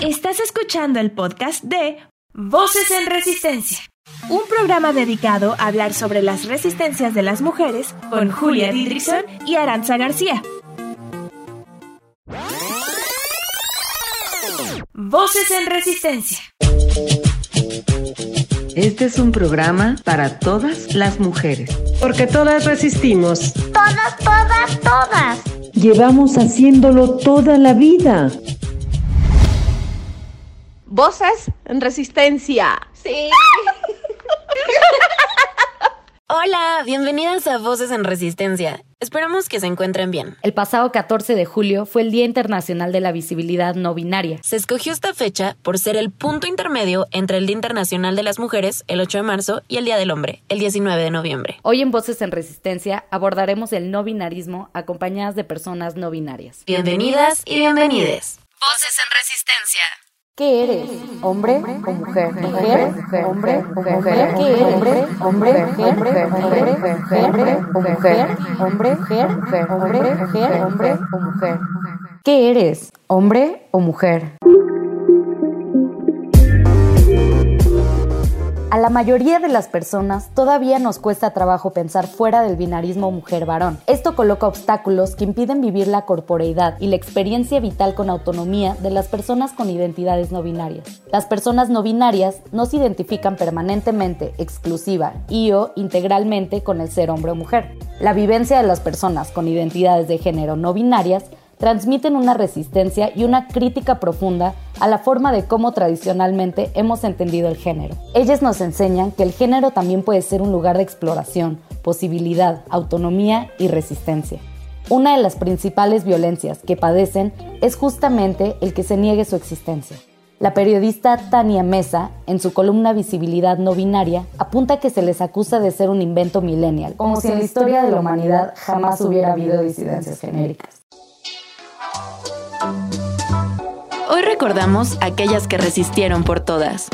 Estás escuchando el podcast de Voces en Resistencia, un programa dedicado a hablar sobre las resistencias de las mujeres con Julia Didrikson y Aranza García. Voces en Resistencia. Este es un programa para todas las mujeres. Porque todas resistimos. Todas, todas, todas. Llevamos haciéndolo toda la vida. Voces en resistencia. Sí. Hola, bienvenidas a Voces en Resistencia. Esperamos que se encuentren bien. El pasado 14 de julio fue el Día Internacional de la Visibilidad No Binaria. Se escogió esta fecha por ser el punto intermedio entre el Día Internacional de las Mujeres, el 8 de marzo, y el Día del Hombre, el 19 de noviembre. Hoy en Voces en Resistencia abordaremos el no binarismo acompañadas de personas no binarias. Bienvenidas y bienvenides. Voces en Resistencia. ¿Qué eres? ¿Hombre o mujer? ¿Mujer? ¿Hombre o mujer? ¿Qué eres? ¿Hombre? ¿Hombre? ¿Mujer? ¿Mujer? ¿Hombre o mujer? ¿Hombre? ¿Hombre? ¿Mujer? ¿Hombre o mujer? ¿Qué eres? ¿Hombre o mujer? A la mayoría de las personas todavía nos cuesta trabajo pensar fuera del binarismo mujer-varón. Esto coloca obstáculos que impiden vivir la corporeidad y la experiencia vital con autonomía de las personas con identidades no binarias. Las personas no binarias no se identifican permanentemente, exclusiva y o integralmente con el ser hombre o mujer. La vivencia de las personas con identidades de género no binarias transmiten una resistencia y una crítica profunda a la forma de cómo tradicionalmente hemos entendido el género. Ellas nos enseñan que el género también puede ser un lugar de exploración, posibilidad, autonomía y resistencia. Una de las principales violencias que padecen es justamente el que se niegue su existencia. La periodista Tania Mesa, en su columna Visibilidad no binaria, apunta que se les acusa de ser un invento millennial, como si en la historia de la humanidad jamás hubiera habido disidencias genéricas. Recordamos aquellas que resistieron por todas.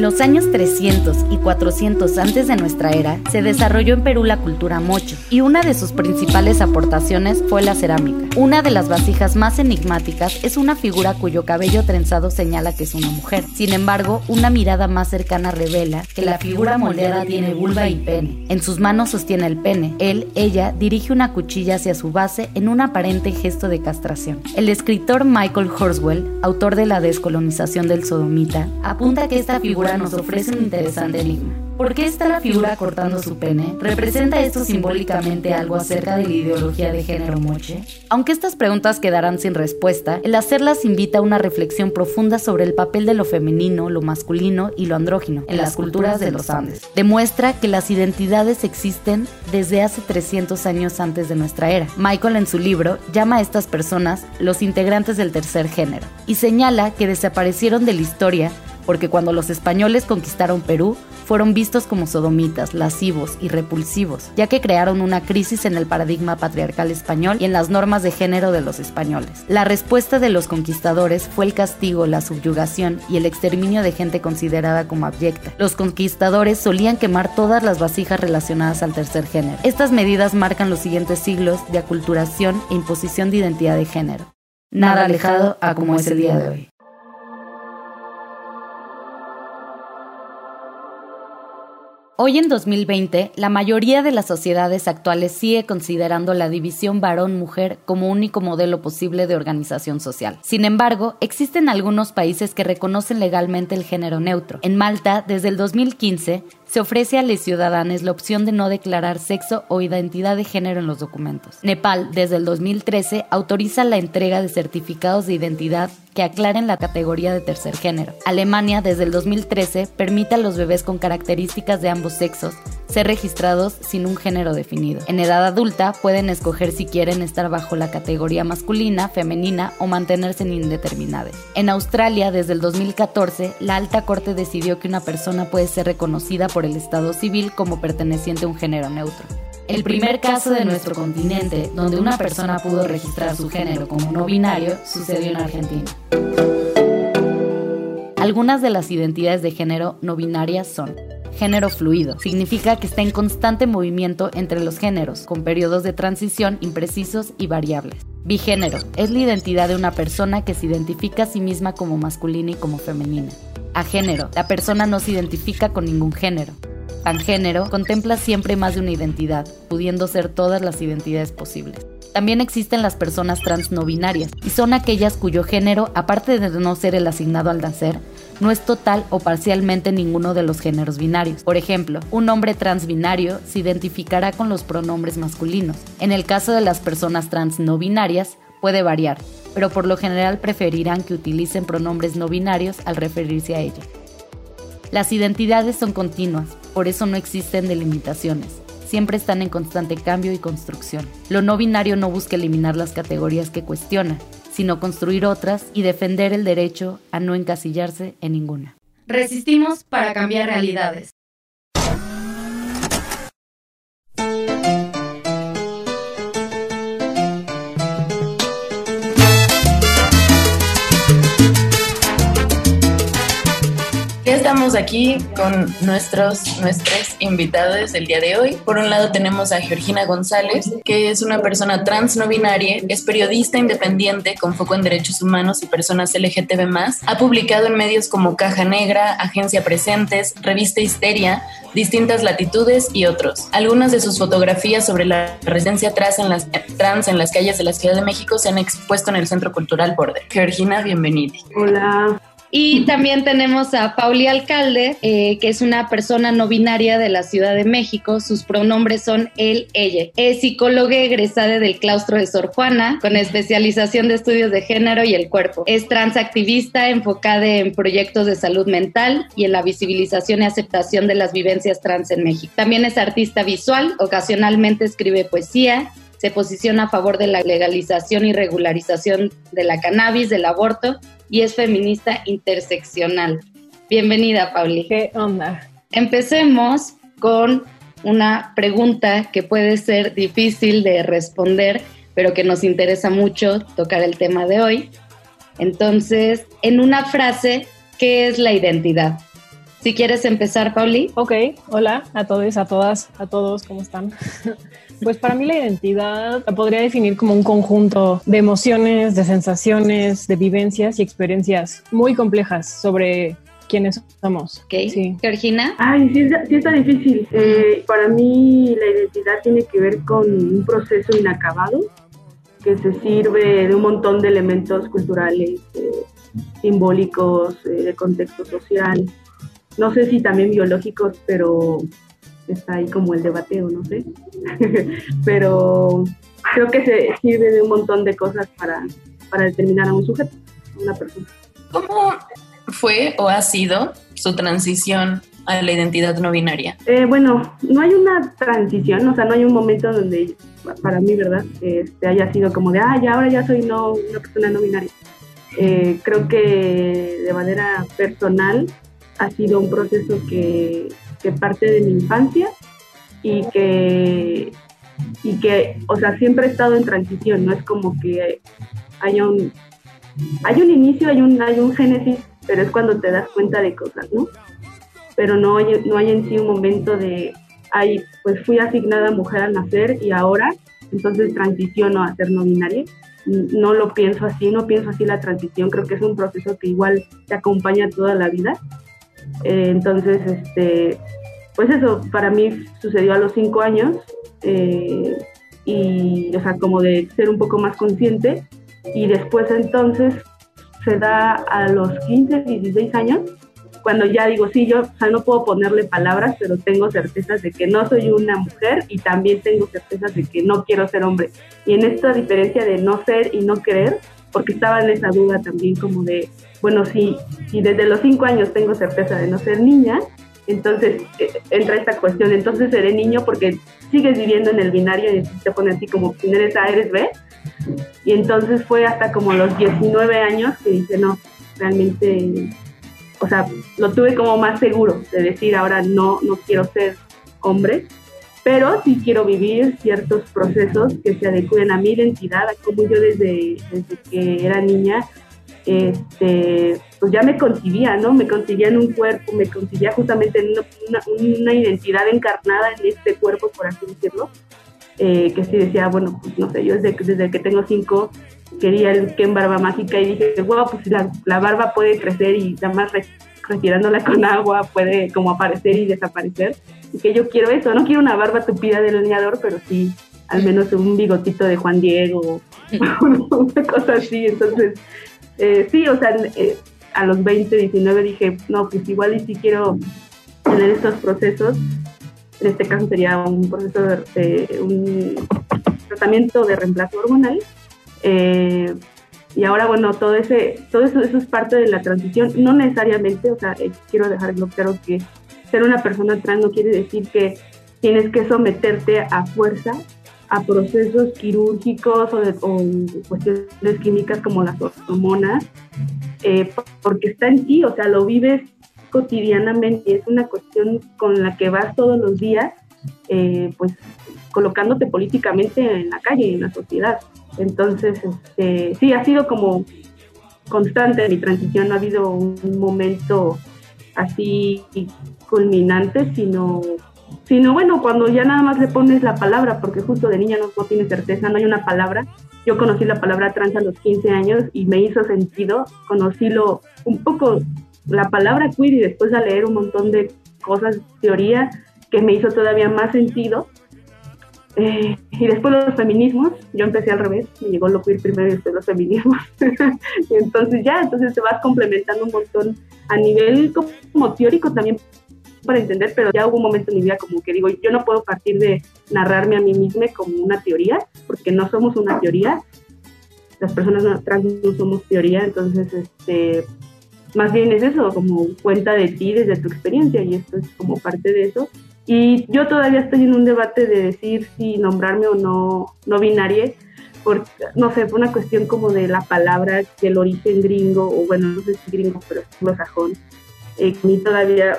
En los años 300 y 400 antes de nuestra era, se desarrolló en Perú la cultura mocho, y una de sus principales aportaciones fue la cerámica. Una de las vasijas más enigmáticas es una figura cuyo cabello trenzado señala que es una mujer. Sin embargo, una mirada más cercana revela que la figura moldeada tiene vulva y pene. En sus manos sostiene el pene. Él, ella, dirige una cuchilla hacia su base en un aparente gesto de castración. El escritor Michael Horswell, autor de La descolonización del sodomita, apunta que esta figura nos ofrece un interesante enigma. ¿Por qué está la figura cortando su pene? ¿Representa esto simbólicamente algo acerca de la ideología de género moche? Aunque estas preguntas quedarán sin respuesta, el hacerlas invita a una reflexión profunda sobre el papel de lo femenino, lo masculino y lo andrógino en las culturas de los Andes. Demuestra que las identidades existen desde hace 300 años antes de nuestra era. Michael en su libro llama a estas personas los integrantes del tercer género y señala que desaparecieron de la historia porque cuando los españoles conquistaron Perú, fueron vistos como sodomitas, lascivos y repulsivos, ya que crearon una crisis en el paradigma patriarcal español y en las normas de género de los españoles. La respuesta de los conquistadores fue el castigo, la subyugación y el exterminio de gente considerada como abyecta. Los conquistadores solían quemar todas las vasijas relacionadas al tercer género. Estas medidas marcan los siguientes siglos de aculturación e imposición de identidad de género. Nada alejado a como es el día de hoy. Hoy en 2020, la mayoría de las sociedades actuales sigue considerando la división varón-mujer como único modelo posible de organización social. Sin embargo, existen algunos países que reconocen legalmente el género neutro. En Malta, desde el 2015, se ofrece a los ciudadanos la opción de no declarar sexo o identidad de género en los documentos. Nepal, desde el 2013, autoriza la entrega de certificados de identidad que aclaren la categoría de tercer género. Alemania, desde el 2013, permite a los bebés con características de ambos sexos ser registrados sin un género definido. En edad adulta pueden escoger si quieren estar bajo la categoría masculina, femenina o mantenerse en indeterminado. En Australia, desde el 2014, la alta corte decidió que una persona puede ser reconocida por el Estado civil como perteneciente a un género neutro. El primer caso de nuestro continente donde una persona pudo registrar su género como no binario sucedió en Argentina. Algunas de las identidades de género no binarias son género fluido. Significa que está en constante movimiento entre los géneros, con periodos de transición imprecisos y variables. Bigénero es la identidad de una persona que se identifica a sí misma como masculina y como femenina. Agénero, la persona no se identifica con ningún género. Pangénero contempla siempre más de una identidad, pudiendo ser todas las identidades posibles. También existen las personas trans no binarias, y son aquellas cuyo género, aparte de no ser el asignado al nacer, no es total o parcialmente ninguno de los géneros binarios. Por ejemplo, un hombre trans binario se identificará con los pronombres masculinos. En el caso de las personas trans no binarias, puede variar, pero por lo general preferirán que utilicen pronombres no binarios al referirse a ellos. Las identidades son continuas, por eso no existen delimitaciones siempre están en constante cambio y construcción. Lo no binario no busca eliminar las categorías que cuestiona, sino construir otras y defender el derecho a no encasillarse en ninguna. Resistimos para cambiar realidades. Estamos aquí con nuestros, nuestros invitados del día de hoy. Por un lado tenemos a Georgina González, que es una persona trans no binaria, es periodista independiente con foco en derechos humanos y personas LGTB+. Ha publicado en medios como Caja Negra, Agencia Presentes, Revista Histeria, Distintas Latitudes y otros. Algunas de sus fotografías sobre la residencia trans en las, trans en las calles de la Ciudad de México se han expuesto en el Centro Cultural Border. Georgina, bienvenida. Hola. Y también tenemos a Pauli Alcalde, eh, que es una persona no binaria de la Ciudad de México. Sus pronombres son él, ella. Es psicóloga egresada del claustro de Sor Juana, con especialización de estudios de género y el cuerpo. Es transactivista enfocada en proyectos de salud mental y en la visibilización y aceptación de las vivencias trans en México. También es artista visual, ocasionalmente escribe poesía se posiciona a favor de la legalización y regularización de la cannabis, del aborto y es feminista interseccional. Bienvenida, Pauli. ¿Qué onda? Empecemos con una pregunta que puede ser difícil de responder, pero que nos interesa mucho tocar el tema de hoy. Entonces, en una frase, ¿qué es la identidad? Si quieres empezar, Pauli. Ok, hola a todos, a todas, a todos, ¿cómo están? Pues para mí la identidad la podría definir como un conjunto de emociones, de sensaciones, de vivencias y experiencias muy complejas sobre quiénes somos. Ok, sí. Georgina. Ay, sí, sí está difícil. Eh, para mí la identidad tiene que ver con un proceso inacabado que se sirve de un montón de elementos culturales, eh, simbólicos, eh, de contexto social, no sé si también biológicos, pero está ahí como el debateo, no sé. Pero creo que se sirve de un montón de cosas para, para determinar a un sujeto, a una persona. ¿Cómo fue o ha sido su transición a la identidad no binaria? Eh, bueno, no hay una transición, o sea, no hay un momento donde, para mí, ¿verdad?, este, haya sido como de, ah, ya ahora ya soy no, una persona no binaria. Eh, creo que de manera personal ha sido un proceso que, que parte de mi infancia y que, y que, o sea, siempre he estado en transición, no es como que haya un, hay un inicio, hay un, hay un génesis, pero es cuando te das cuenta de cosas, ¿no? Pero no hay, no hay en sí un momento de, ay, pues fui asignada mujer al nacer y ahora, entonces transiciono a ser no binaria. No lo pienso así, no pienso así la transición, creo que es un proceso que igual te acompaña toda la vida eh, entonces, este, pues eso, para mí sucedió a los cinco años eh, y, o sea, como de ser un poco más consciente y después entonces se da a los 15, 16 años, cuando ya digo, sí, yo o sea, no puedo ponerle palabras, pero tengo certezas de que no soy una mujer y también tengo certezas de que no quiero ser hombre. Y en esta diferencia de no ser y no querer, porque estaba en esa duda también como de, bueno, si, si desde los cinco años tengo certeza de no ser niña, entonces eh, entra esta cuestión, entonces seré niño porque sigues viviendo en el binario y te pone así como, si eres A, eres B. Y entonces fue hasta como los 19 años que dice, no, realmente, o sea, lo tuve como más seguro de decir, ahora no, no quiero ser hombre, pero sí quiero vivir ciertos procesos que se adecuen a mi identidad, a como yo desde, desde que era niña este, pues ya me concibía, ¿no? Me concibía en un cuerpo, me concibía justamente en una, una, identidad encarnada en este cuerpo, por así decirlo, eh, que sí decía, bueno, pues no sé, yo desde, desde que tengo cinco quería el Ken Barba Mágica y dije, wow, pues la, la barba puede crecer y nada más retirándola con agua puede como aparecer y desaparecer. Y que yo quiero eso, no quiero una barba tupida del leñador, pero sí al menos un bigotito de Juan Diego, una cosa así. Entonces, eh, sí, o sea, eh, a los 20, 19 dije, no, pues igual y si quiero tener estos procesos. En este caso sería un proceso de, un tratamiento de reemplazo hormonal. Eh, y ahora, bueno, todo, ese, todo eso, eso es parte de la transición. No necesariamente, o sea, quiero dejarlo claro que ser una persona trans no quiere decir que tienes que someterte a fuerza a procesos quirúrgicos o, de, cuestiones químicas como las hormonas, eh, porque está en ti, o sea, lo vives cotidianamente, es una cuestión con la que vas todos los días, eh, pues colocándote políticamente en la calle y en la sociedad. Entonces, este, sí, ha sido como constante mi transición, no ha habido un momento así culminante, sino sino bueno, cuando ya nada más le pones la palabra, porque justo de niña no, no tiene certeza, no hay una palabra. Yo conocí la palabra trans a los 15 años y me hizo sentido, conocí lo, un poco la palabra queer y después a leer un montón de cosas, teoría, que me hizo todavía más sentido. Eh, y después los feminismos, yo empecé al revés, me llegó lo queer primero y después los feminismos. y entonces ya, entonces te vas complementando un montón a nivel como teórico también para entender, pero ya hubo un momento en mi vida como que digo, yo no puedo partir de narrarme a mí misma como una teoría, porque no somos una teoría, las personas trans no somos teoría, entonces, este, más bien es eso, como cuenta de ti desde tu experiencia, y esto es como parte de eso. Y yo todavía estoy en un debate de decir si nombrarme o no, no binaria, porque, no sé, fue una cuestión como de la palabra, del origen gringo, o bueno, no sé si gringo, pero es anglosajón. Eh, a mí todavía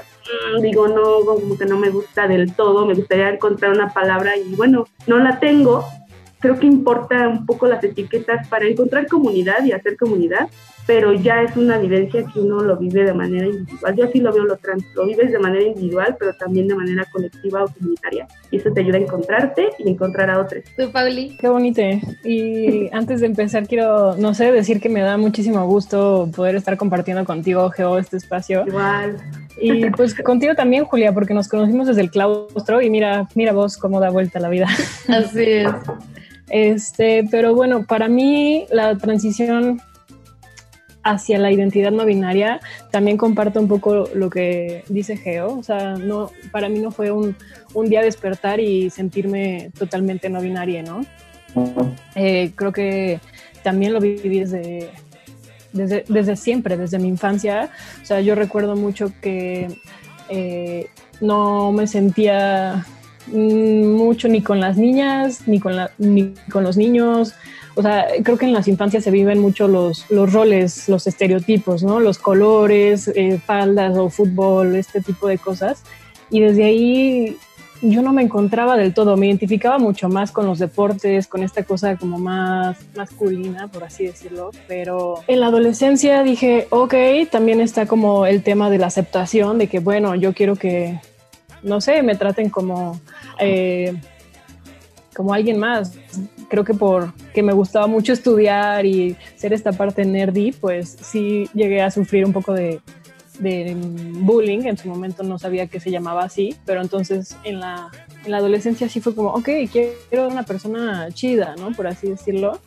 Digo, no, como que no me gusta del todo, me gustaría encontrar una palabra y bueno, no la tengo. Creo que importa un poco las etiquetas para encontrar comunidad y hacer comunidad, pero ya es una vivencia que uno lo vive de manera individual. Yo así lo veo lo trans, lo vives de manera individual, pero también de manera colectiva o comunitaria. Y eso te ayuda a encontrarte y encontrar a otros. ¿Tú, Pauli? Qué bonito. Y antes de empezar, quiero, no sé, decir que me da muchísimo gusto poder estar compartiendo contigo, Geo, este espacio. Igual. Y pues contigo también, Julia, porque nos conocimos desde el claustro y mira, mira vos cómo da vuelta la vida. Así es. Este, pero bueno, para mí la transición hacia la identidad no binaria también comparto un poco lo que dice Geo, o sea, no, para mí no fue un, un día despertar y sentirme totalmente no binaria, ¿no? Eh, creo que también lo viví desde desde, desde siempre, desde mi infancia. O sea, yo recuerdo mucho que eh, no me sentía mucho ni con las niñas, ni con, ni con los niños. O sea, creo que en las infancias se viven mucho los, los roles, los estereotipos, ¿no? Los colores, eh, faldas o fútbol, este tipo de cosas. Y desde ahí yo no me encontraba del todo, me identificaba mucho más con los deportes, con esta cosa como más masculina, por así decirlo, pero en la adolescencia dije, ok, también está como el tema de la aceptación, de que bueno, yo quiero que, no sé, me traten como... Eh, como alguien más. Creo que por que me gustaba mucho estudiar y ser esta parte nerdy, pues sí llegué a sufrir un poco de, bullying, en su momento no sabía que se llamaba así, pero entonces en la, en la adolescencia sí fue como, ok, quiero una persona chida, ¿no? Por así decirlo.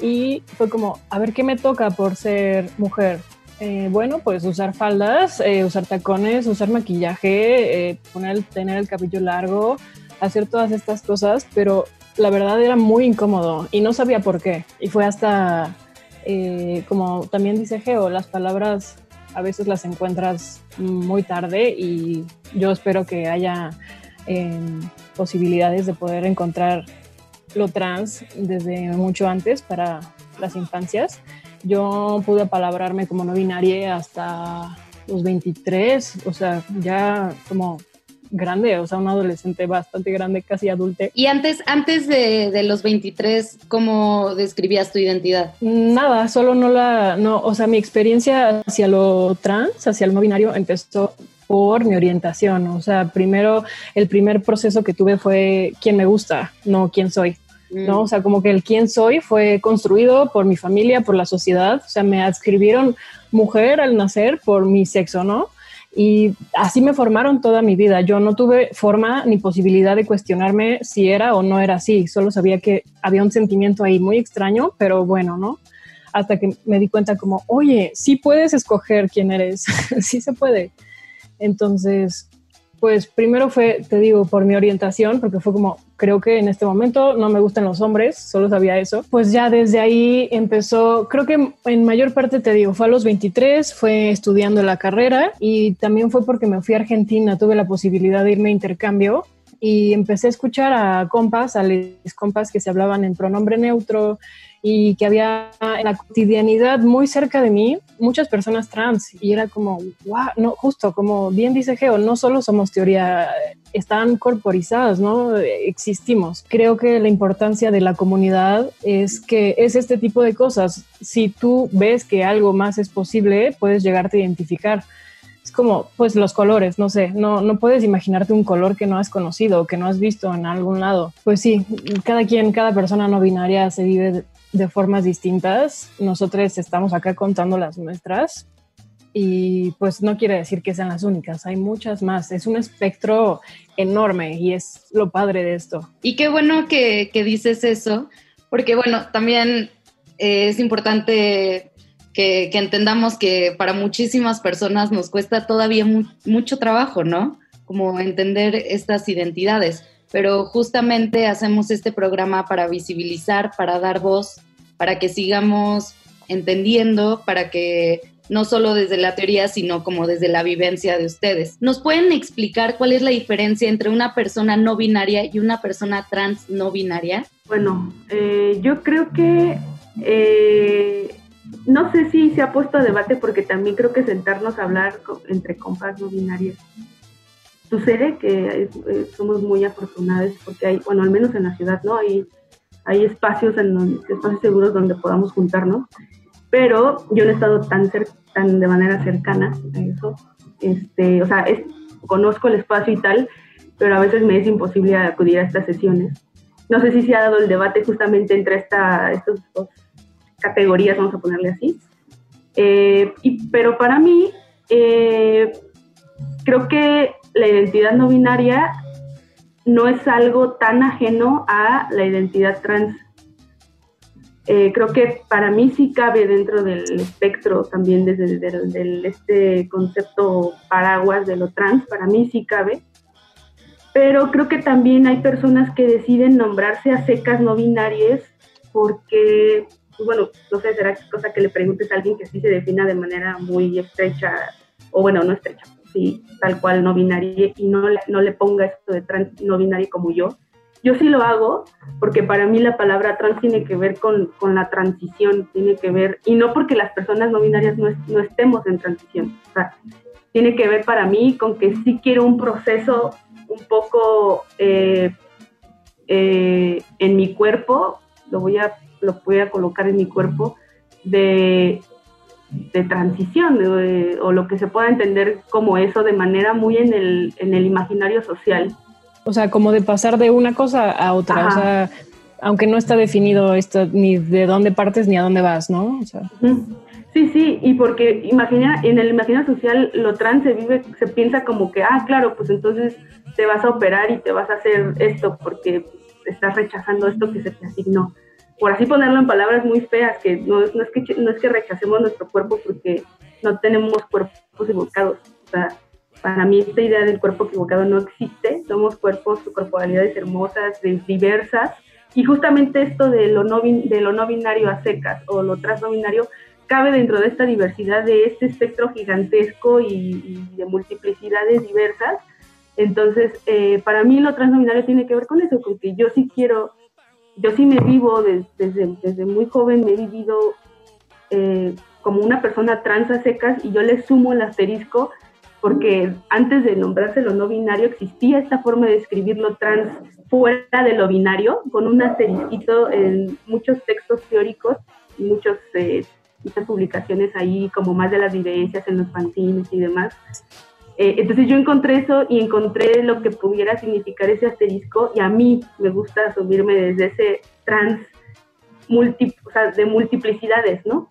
Y fue como, a ver qué me toca por ser mujer. Eh, bueno, pues usar faldas, eh, usar tacones, usar maquillaje, eh, poner, tener el cabello largo, hacer todas estas cosas, pero la verdad era muy incómodo y no sabía por qué. Y fue hasta, como también dice Geo, las palabras a veces las encuentras muy tarde y yo espero que haya em, posibilidades de poder encontrar lo trans desde mucho antes para las infancias. Yo pude palabrarme como no binaria hasta los 23, o sea, ya como grande, o sea, un adolescente bastante grande, casi adulte. Y antes, antes de, de, los 23, ¿cómo describías tu identidad? Nada, solo no la, no, o sea, mi experiencia hacia lo trans, hacia el no binario, empezó por mi orientación. O sea, primero, el primer proceso que tuve fue quién me gusta, no quién soy. ¿No? Mm. O sea, como que el quién soy fue construido por mi familia, por la sociedad. O sea, me adscribieron mujer al nacer por mi sexo, ¿no? Y así me formaron toda mi vida. Yo no tuve forma ni posibilidad de cuestionarme si era o no era así. Solo sabía que había un sentimiento ahí muy extraño, pero bueno, ¿no? Hasta que me di cuenta como, oye, sí puedes escoger quién eres, sí se puede. Entonces, pues primero fue, te digo, por mi orientación, porque fue como, creo que en este momento no me gustan los hombres, solo sabía eso. Pues ya desde ahí empezó, creo que en mayor parte te digo, fue a los 23, fue estudiando la carrera y también fue porque me fui a Argentina, tuve la posibilidad de irme a intercambio y empecé a escuchar a compas, a les compas que se hablaban en pronombre neutro y que había en la cotidianidad muy cerca de mí muchas personas trans y era como, wow, no, justo como bien dice Geo, no solo somos teoría, están corporizadas, ¿no? Existimos. Creo que la importancia de la comunidad es que es este tipo de cosas. Si tú ves que algo más es posible, puedes llegarte a identificar es como, pues los colores, no sé, no, no puedes imaginarte un color que no has conocido o que no has visto en algún lado. Pues sí, cada quien, cada persona no binaria se vive de formas distintas. Nosotros estamos acá contando las nuestras y pues no quiere decir que sean las únicas, hay muchas más. Es un espectro enorme y es lo padre de esto. Y qué bueno que, que dices eso, porque bueno, también es importante que, entendamos que para muchísimas personas nos cuesta todavía mucho trabajo, ¿no? Como entender estas identidades. Pero justamente hacemos este programa para visibilizar, para dar voz, para que sigamos entendiendo, para que no solo desde la teoría, sino como desde la vivencia de ustedes. ¿Nos pueden explicar cuál es la diferencia entre una persona no binaria y una persona trans no binaria? Bueno, eh, yo creo que eh, no sé si se ha puesto a debate porque también creo que sentarnos a hablar entre compas no binarias sucede que eh, somos muy afortunados porque hay, bueno, al menos en la ciudad, ¿no? Hay, hay espacios, en donde, espacios seguros donde podamos juntarnos, pero yo no he estado tan, tan de manera cercana a eso. Este, o sea, conozco el espacio y tal, pero a veces me es imposible acudir a estas sesiones. No sé si se ha dado el debate justamente entre esta, estos dos categorías, vamos a ponerle así. Eh, pero para mí, eh, creo que la identidad no binaria no es algo tan ajeno a la identidad trans. Eh, creo que para mí sí cabe dentro del espectro también desde este concepto paraguas de lo trans, para mí sí cabe. Pero creo que también hay personas que deciden nombrarse a secas no binarias porque pues bueno, no sé, será cosa que le preguntes a alguien que sí se defina de manera muy estrecha, o bueno, no estrecha, sí, tal cual no binaria, y no no le ponga esto de trans no binaria como yo. Yo sí lo hago porque para mí la palabra trans tiene que ver con, con la transición, tiene que ver, y no porque las personas no binarias no, no estemos en transición, o sea, tiene que ver para mí con que sí quiero un proceso un poco eh, eh, en mi cuerpo, lo voy a lo voy a colocar en mi cuerpo de, de transición o lo que se pueda entender como eso de manera muy en el, en el imaginario social. O sea, como de pasar de una cosa a otra, o sea, aunque no está definido esto ni de dónde partes ni a dónde vas, ¿no? Sí, sí, y porque imagina, en el imaginario social lo trans se vive, se piensa como que, ah, claro, pues entonces te vas a operar y te vas a hacer esto porque estás rechazando esto que se te asignó por así ponerlo en palabras muy feas, que no, no, es, que no es que rechacemos nuestro cuerpo porque no tenemos cuerpos equivocados. O sea, para mí esta idea del cuerpo equivocado no existe. Somos cuerpos, corporalidades hermosas, diversas. Y justamente esto de lo, no, de lo no binario a secas o lo trans binario cabe dentro de esta diversidad, de este espectro gigantesco y, de multiplicidades diversas. Entonces, eh, para mí lo trans no binario tiene que ver con eso, con que yo sí quiero yo sí me vivo desde, muy joven, me he vivido eh, como una persona trans a secas y yo le sumo el asterisco porque antes de nombrarse lo no binario existía esta forma de escribirlo trans fuera de lo binario, con un asterisquito en muchos textos teóricos muchos, eh, muchas publicaciones ahí, como más de las vivencias en los fanzines y demás. Eh, entonces yo encontré eso y encontré lo que pudiera significar ese asterisco y a mí me gusta asumirme desde ese trans multi, o sea, de multiplicidades, ¿no?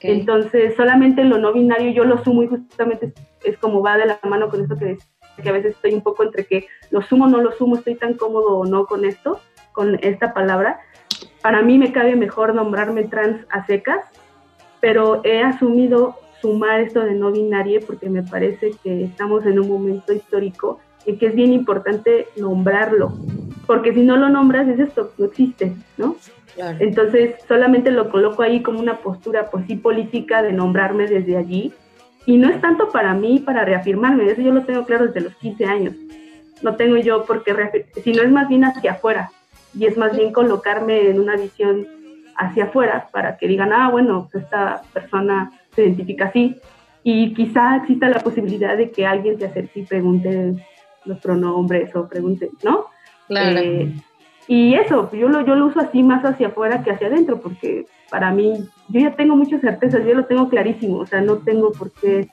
Entonces solamente lo no binario yo lo sumo y justamente es, como va de la mano con esto que, que a veces estoy un poco entre que lo sumo o no lo sumo, estoy tan cómodo o no con esto, con esta palabra. Para mí me cabe mejor nombrarme trans a secas, pero he asumido sumar esto de no binario porque me parece que estamos en un momento histórico en que es bien importante nombrarlo, porque si no lo nombras es esto, no existe, ¿no? Entonces solamente lo coloco ahí como una postura pues sí política de nombrarme desde allí y no es tanto para mí para reafirmarme, eso yo lo tengo claro desde los 15 años, no tengo yo por qué reafirmarme, sino es más bien hacia afuera y es más bien colocarme en una visión hacia afuera para que digan, ah, bueno, pues esta persona se identifica así. Y quizá exista la posibilidad de que alguien se acerque y pregunte los pronombres o pregunte, ¿no? Claro. Eh, y eso, yo lo, yo lo uso así más hacia afuera que hacia adentro, porque para mí, yo ya tengo muchas certezas, yo lo tengo clarísimo, o sea, no tengo por qué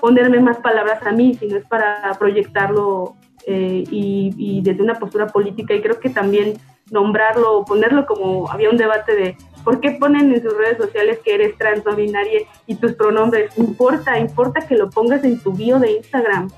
ponerme más palabras a mí, sino es para proyectarlo eh, y, y, desde una postura política y creo que también nombrarlo ponerlo como había un debate de ¿Por qué ponen en sus redes sociales que eres trans binaria y tus pronombres? Importa, importa que lo pongas en tu bio de Instagram.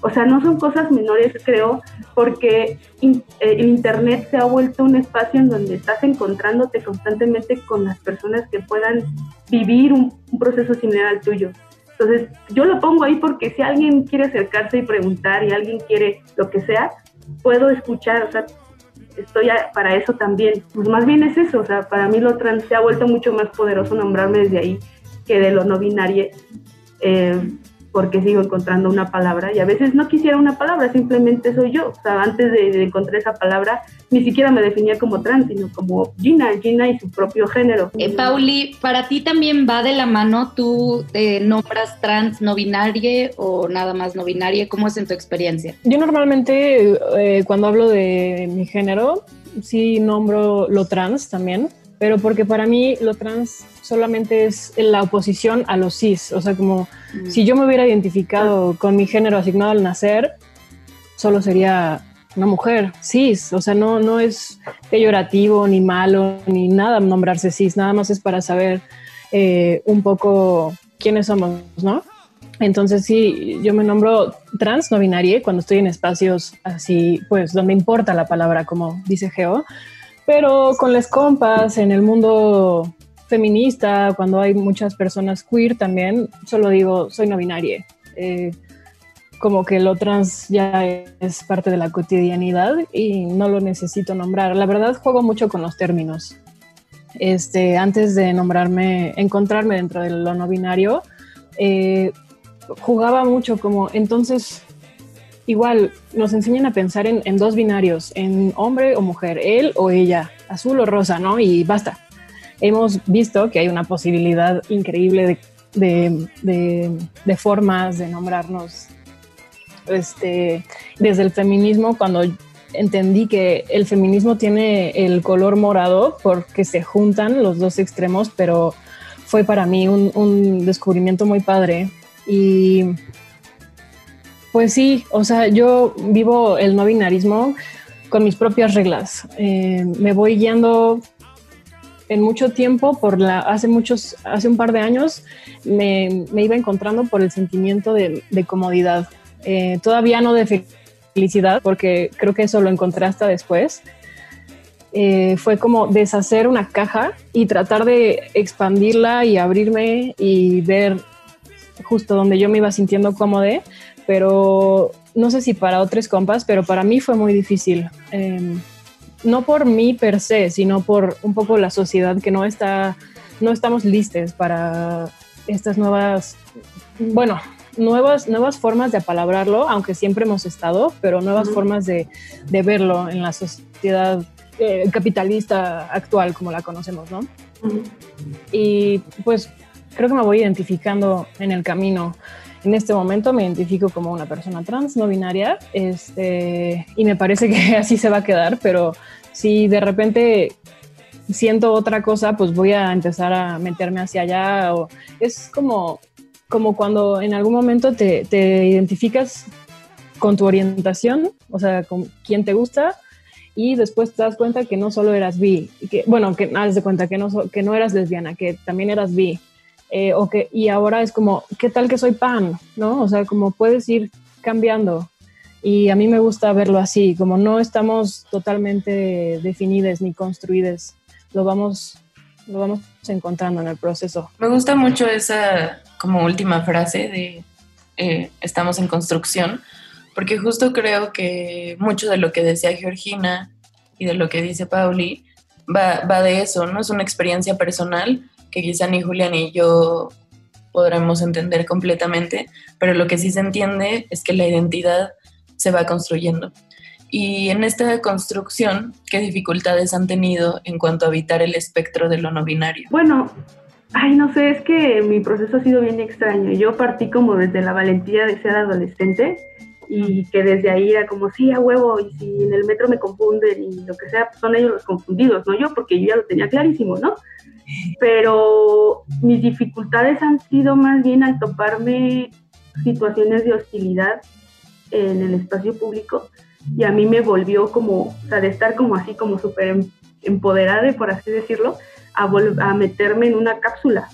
O sea, no son cosas menores, creo, porque eh, el Internet se ha vuelto un espacio en donde estás encontrándote constantemente con las personas que puedan vivir un, un proceso similar al tuyo. Entonces, yo lo pongo ahí porque si alguien quiere acercarse y preguntar y alguien quiere lo que sea, puedo escuchar, o sea, estoy para eso también. Pues más bien es eso, o sea, para mí lo trans se ha vuelto mucho más poderoso nombrarme desde ahí que de lo no binario, eh, porque sigo encontrando una palabra y a veces no quisiera una palabra, simplemente soy yo. O sea, antes de, encontrar esa palabra, ni siquiera me definía como trans, sino como Gina, Gina y su propio género. Eh, Pauli, ¿para ti también va de la mano? ¿Tú te nombras trans no binaria o nada más no binaria? ¿Cómo es en tu experiencia? Yo normalmente eh, cuando hablo de mi género, sí nombro lo trans también, pero porque para mí lo trans solamente es la oposición a los cis, o sea, como mm. si yo me hubiera identificado con mi género asignado al nacer, solo sería una mujer cis, o sea, no, no es peyorativo ni malo ni nada nombrarse cis, nada más es para saber eh, un poco quiénes somos, ¿no? Entonces sí, yo me nombro trans no binaria cuando estoy en espacios así, pues donde importa la palabra, como dice Geo, pero con las compas, en el mundo feminista, cuando hay muchas personas queer también, solo digo, soy no binaria. Eh, como que lo trans ya es parte de la cotidianidad y no lo necesito nombrar. La verdad juego mucho con los términos. Este, antes de nombrarme, encontrarme dentro de lo no binario, eh, jugaba mucho como, entonces igual nos enseñan a pensar en, dos binarios, en hombre o mujer, él o ella, azul o rosa, ¿no? Y basta. Hemos visto que hay una posibilidad increíble de, formas de nombrarnos. Este, desde el feminismo, cuando entendí que el feminismo tiene el color morado porque se juntan los dos extremos, pero fue para mí un descubrimiento muy padre. Y pues sí, o sea, yo vivo el no binarismo con mis propias reglas. Eh, me voy guiando en mucho tiempo por la hace muchos hace un par de años me, iba encontrando por el sentimiento de, comodidad. Eh, todavía no de felicidad porque creo que eso lo encontré hasta después. Eh, fue como deshacer una caja y tratar de expandirla y abrirme y ver justo donde yo me iba sintiendo cómodo pero no sé si para otros compas, pero para mí fue muy difícil. Em, no por mí per se, sino por un poco la sociedad que no está, no estamos listos para estas nuevas, bueno, nuevas, nuevas formas de apalabrarlo, aunque siempre hemos estado, pero nuevas formas de, de, verlo en la sociedad eh, capitalista actual como la conocemos, ¿no? Y pues creo que me voy identificando en el camino. En este momento me identifico como una persona trans, no binaria, este, y me parece que así se va a quedar, pero si de repente siento otra cosa, pues voy a empezar a meterme hacia allá. O es como, como cuando en algún momento te, te identificas con tu orientación, o sea, con quién te gusta, y después te das cuenta que no solo eras bi, que, bueno, que haz de cuenta que no, que no eras lesbiana, que también eras bi, eh, o que, y ahora es como, ¿qué tal que soy pan? ¿No? O sea, como puedes ir cambiando. Y a mí me gusta verlo así, como no estamos totalmente definidas ni construidas, lo vamos, lo vamos encontrando en el proceso. Me gusta mucho esa como última frase de eh, estamos en construcción, porque justo creo que mucho de lo que decía Georgina y de lo que dice Pauli va, va de eso, ¿no? Es una experiencia personal que quizá ni Julián ni yo podremos entender completamente, pero lo que sí se entiende es que la identidad se va construyendo. Y en esta construcción, ¿qué dificultades han tenido en cuanto a evitar el espectro de lo no binario? Bueno, ay, no sé, es que mi proceso ha sido bien extraño. Yo partí como desde la valentía de ser adolescente y que desde ahí era como, sí, a huevo, y si en el metro me confunden y lo que sea, pues son ellos los confundidos, no yo, porque yo ya lo tenía clarísimo, ¿no? Pero mis dificultades han sido más bien al toparme situaciones de hostilidad en el espacio público y a mí me volvió como, o sea, de estar como así, como súper em, empoderada, por así decirlo, a, a meterme en una cápsula,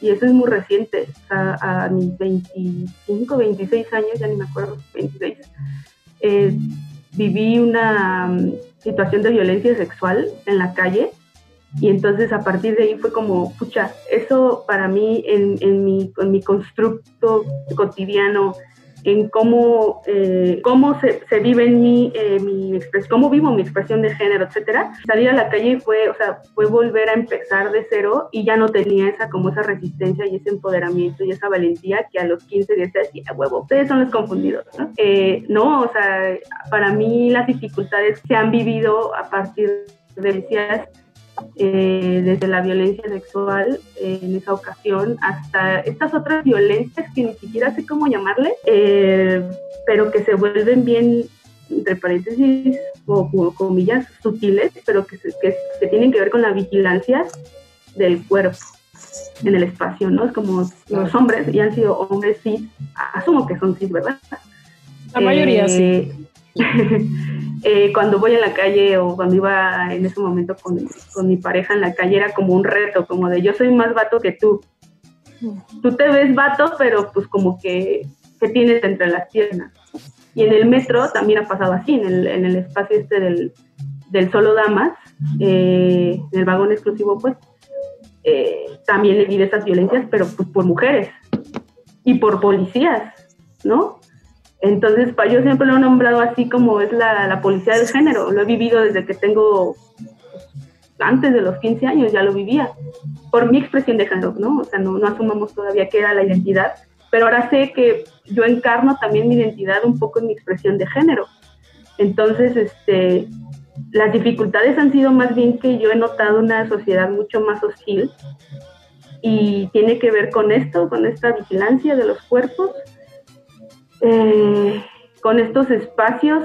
y eso es muy reciente, a mis 25, 26 años, ya ni me acuerdo, 26, eh, viví una mm, situación de violencia sexual en la calle y entonces a partir de ahí fue como, pucha, eso para mí en, en, mi, en mi constructo cotidiano en cómo, eh, cómo se, se, vive en mí, eh, mi expresión, cómo vivo mi expresión de género, etcétera. Salir a la calle fue, o sea, fue volver a empezar de cero y ya no tenía esa, como esa resistencia y ese empoderamiento y esa valentía que a los 15 días decía, huevo, ustedes son los confundidos, ¿no? Eh, no, o sea, para mí las dificultades se han vivido a partir de, decías, eh, desde la violencia sexual eh, en esa ocasión hasta estas otras violencias que ni siquiera sé cómo llamarle, eh, pero que se vuelven bien, entre paréntesis o, comillas, sutiles, pero que, que, tienen que ver con la vigilancia del cuerpo en el espacio, ¿no? Es como los hombres, y han sido hombres cis, asumo que son cis, ¿verdad? La mayoría sí. Eh, cuando voy a la calle o cuando iba en ese momento con, con, mi pareja en la calle era como un reto, como de yo soy más vato que tú. Tú te ves vato, pero pues como que, ¿qué tienes entre las piernas? Y en el metro también ha pasado así, en el, en el espacio este del, del solo damas, eh, en el vagón exclusivo, pues, eh, también he vivido esas violencias, pero pues por mujeres y por policías, ¿no? Entonces, yo siempre lo he nombrado así como es la, policía del género. Lo he vivido desde que tengo, antes de los 15 años, ya lo vivía, por mi expresión de género, ¿no? O sea, no, no asumamos todavía qué era la identidad, pero ahora sé que yo encarno también mi identidad un poco en mi expresión de género. Entonces, este, las dificultades han sido más bien que yo he notado una sociedad mucho más hostil y tiene que ver con esto, con esta vigilancia de los cuerpos eh, con estos espacios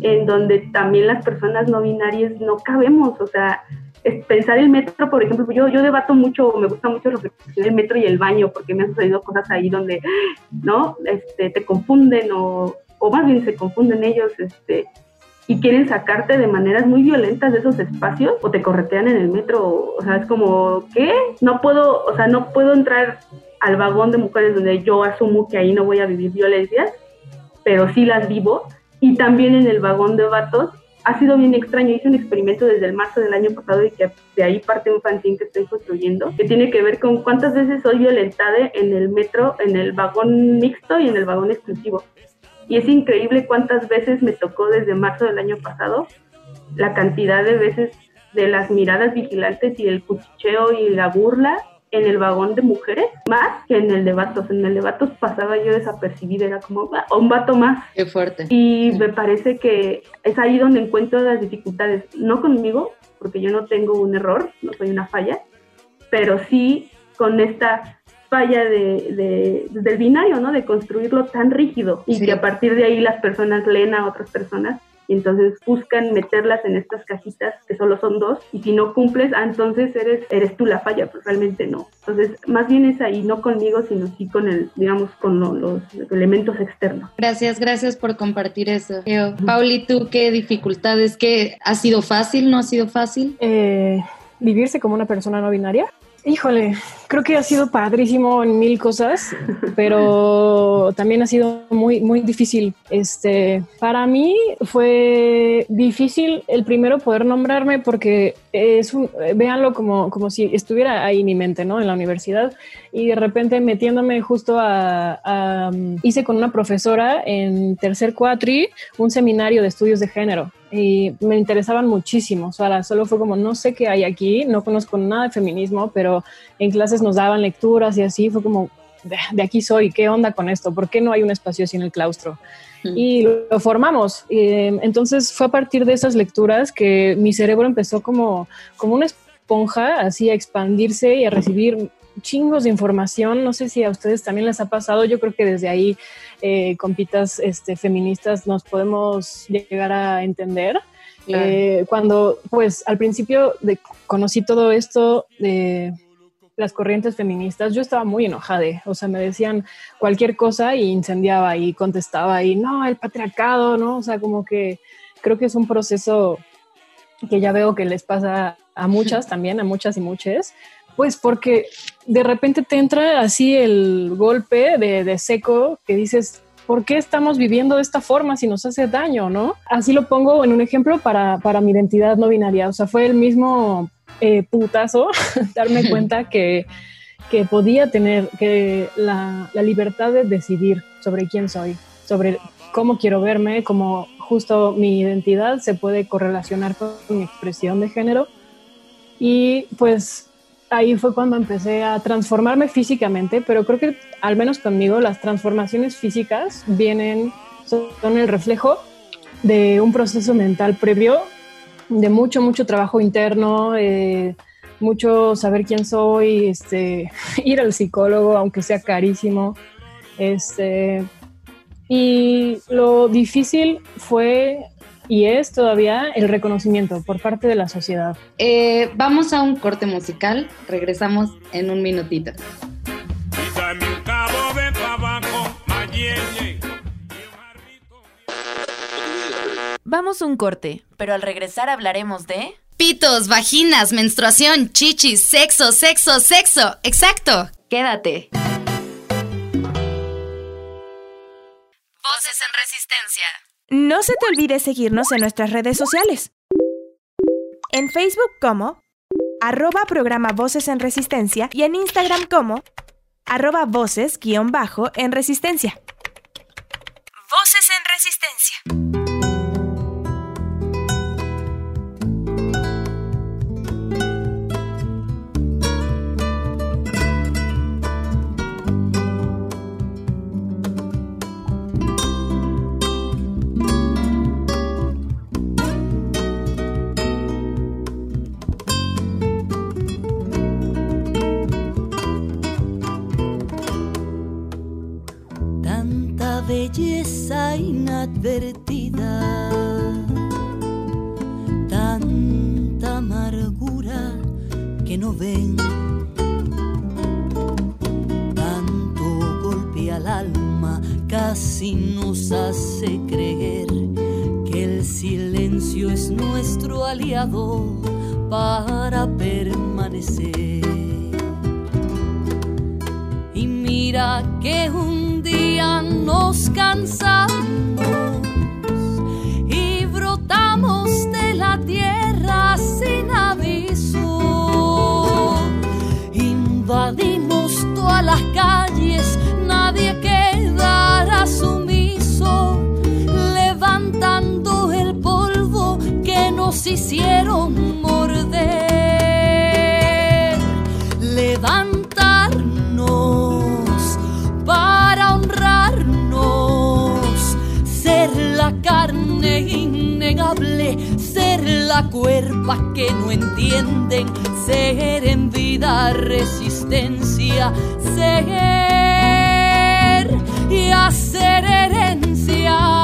en donde también las personas no binarias no cabemos, o sea, pensar el metro, por ejemplo, yo, yo debato mucho, me gusta mucho que el metro y el baño, porque me han sucedido cosas ahí donde, ¿no? Este, te confunden o, o más bien se confunden ellos, este, y quieren sacarte de maneras muy violentas de esos espacios o te corretean en el metro, o sea, es como, ¿qué? No puedo, o sea, no puedo entrar al vagón de mujeres donde yo asumo que ahí no voy a vivir violencias, pero sí las vivo. Y también en el vagón de vatos ha sido bien extraño. Hice un experimento desde el marzo del año pasado y que de ahí parte un fanzine que estoy construyendo, que tiene que ver con cuántas veces soy violentada en el metro, en el vagón mixto y en el vagón exclusivo. Y es increíble cuántas veces me tocó desde marzo del año pasado la cantidad de veces de las miradas vigilantes y el cuchicheo y la burla en el vagón de mujeres más que en el de vatos. En el de vatos pasaba yo desapercibida, era como un vato más. Qué fuerte. Y me parece que es ahí donde encuentro las dificultades, no conmigo, porque yo no tengo un error, no soy una falla, pero sí con esta falla de, del binario, ¿no? De construirlo tan rígido y que a partir de ahí las personas leen a otras personas y entonces buscan meterlas en estas cajitas que solo son dos y si no cumples, ah, entonces eres, eres tú la falla, pues realmente no. Entonces, más bien es ahí, no conmigo, sino sí con el, digamos, con los elementos externos. Gracias, gracias por compartir eso. Pauli, ¿tú qué dificultades? ¿Qué ha sido fácil? ¿No ha sido fácil? Eh, vivirse como una persona no binaria. Híjole, creo que ha sido padrísimo en mil cosas, pero también ha sido muy, muy difícil. Este, para mí fue difícil el primero poder nombrarme porque es un, véanlo como, como si estuviera ahí mi mente, ¿no? En la universidad y de repente metiéndome justo a, hice con una profesora en tercer cuatri un seminario de estudios de género y me interesaban muchísimo. O sea, solo fue como, no sé qué hay aquí, no conozco nada de feminismo, pero en clases nos daban lecturas y así fue como, de, aquí soy, ¿qué onda con esto? ¿Por qué no hay un espacio así en el claustro? Y lo formamos. entonces fue a partir de esas lecturas que mi cerebro empezó como, como una esponja, así a expandirse y a recibir chingos de información. No sé si a ustedes también les ha pasado. Yo creo que desde ahí eh, compitas este, feministas nos podemos llegar a entender. Eh, cuando, pues, al principio de, conocí todo esto de las corrientes feministas, yo estaba muy enojada, o sea, me decían cualquier cosa y incendiaba y contestaba y no, el patriarcado, ¿no? O sea, como que creo que es un proceso que ya veo que les pasa a muchas también, a muchas y muchas, pues porque de repente te entra así el golpe de, seco que dices, ¿por qué estamos viviendo de esta forma si nos hace daño, no? Así lo pongo en un ejemplo para, mi identidad no binaria. O sea, fue el mismo eh, putazo darme cuenta que, podía tener que la, la, libertad de decidir sobre quién soy, sobre cómo quiero verme, cómo justo mi identidad se puede correlacionar con mi expresión de género. Y pues ahí fue cuando empecé a transformarme físicamente, pero creo que al menos conmigo las transformaciones físicas vienen, son el reflejo de un proceso mental previo, de mucho, mucho trabajo interno, eh, mucho saber quién soy, este, ir al psicólogo, aunque sea carísimo. Este, y lo difícil fue y es todavía el reconocimiento por parte de la sociedad. Eh, vamos a un corte musical, regresamos en un minutito. Vamos a un corte, pero al regresar hablaremos de... Pitos, vaginas, menstruación, chichis, sexo, sexo, sexo. Exacto. Quédate. Voces en resistencia. No se te olvide seguirnos en nuestras redes sociales. En Facebook como arroba programa Voces en Resistencia y en Instagram como arroba voces guion bajo en Resistencia. Voces en Resistencia. Belleza inadvertida, tanta amargura que no ven, tanto golpe al alma casi nos hace creer que el silencio es nuestro aliado para permanecer. Y mira que un nos cansamos y brotamos de la tierra sin aviso. Invadimos todas las calles, nadie quedará sumiso, levantando el polvo que nos hicieron morder. Ser la cuerpa que no entienden ser en vida resistencia, ser y hacer herencia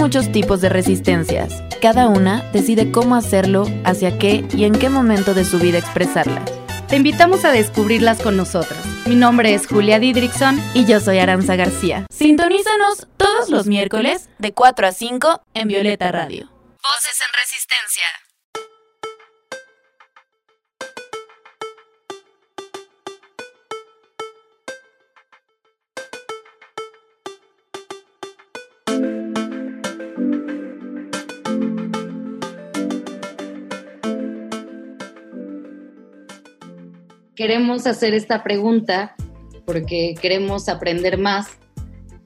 muchos tipos de resistencias. Cada una decide cómo hacerlo, hacia qué y en qué momento de su vida expresarla. Te invitamos a descubrirlas con nosotros. Mi nombre es Julia Didrickson Y yo soy Aranza García. Sintonízanos todos los miércoles de 4 a 5 en Violeta Radio. Voces en Resistencia. Queremos hacer esta pregunta porque queremos aprender más.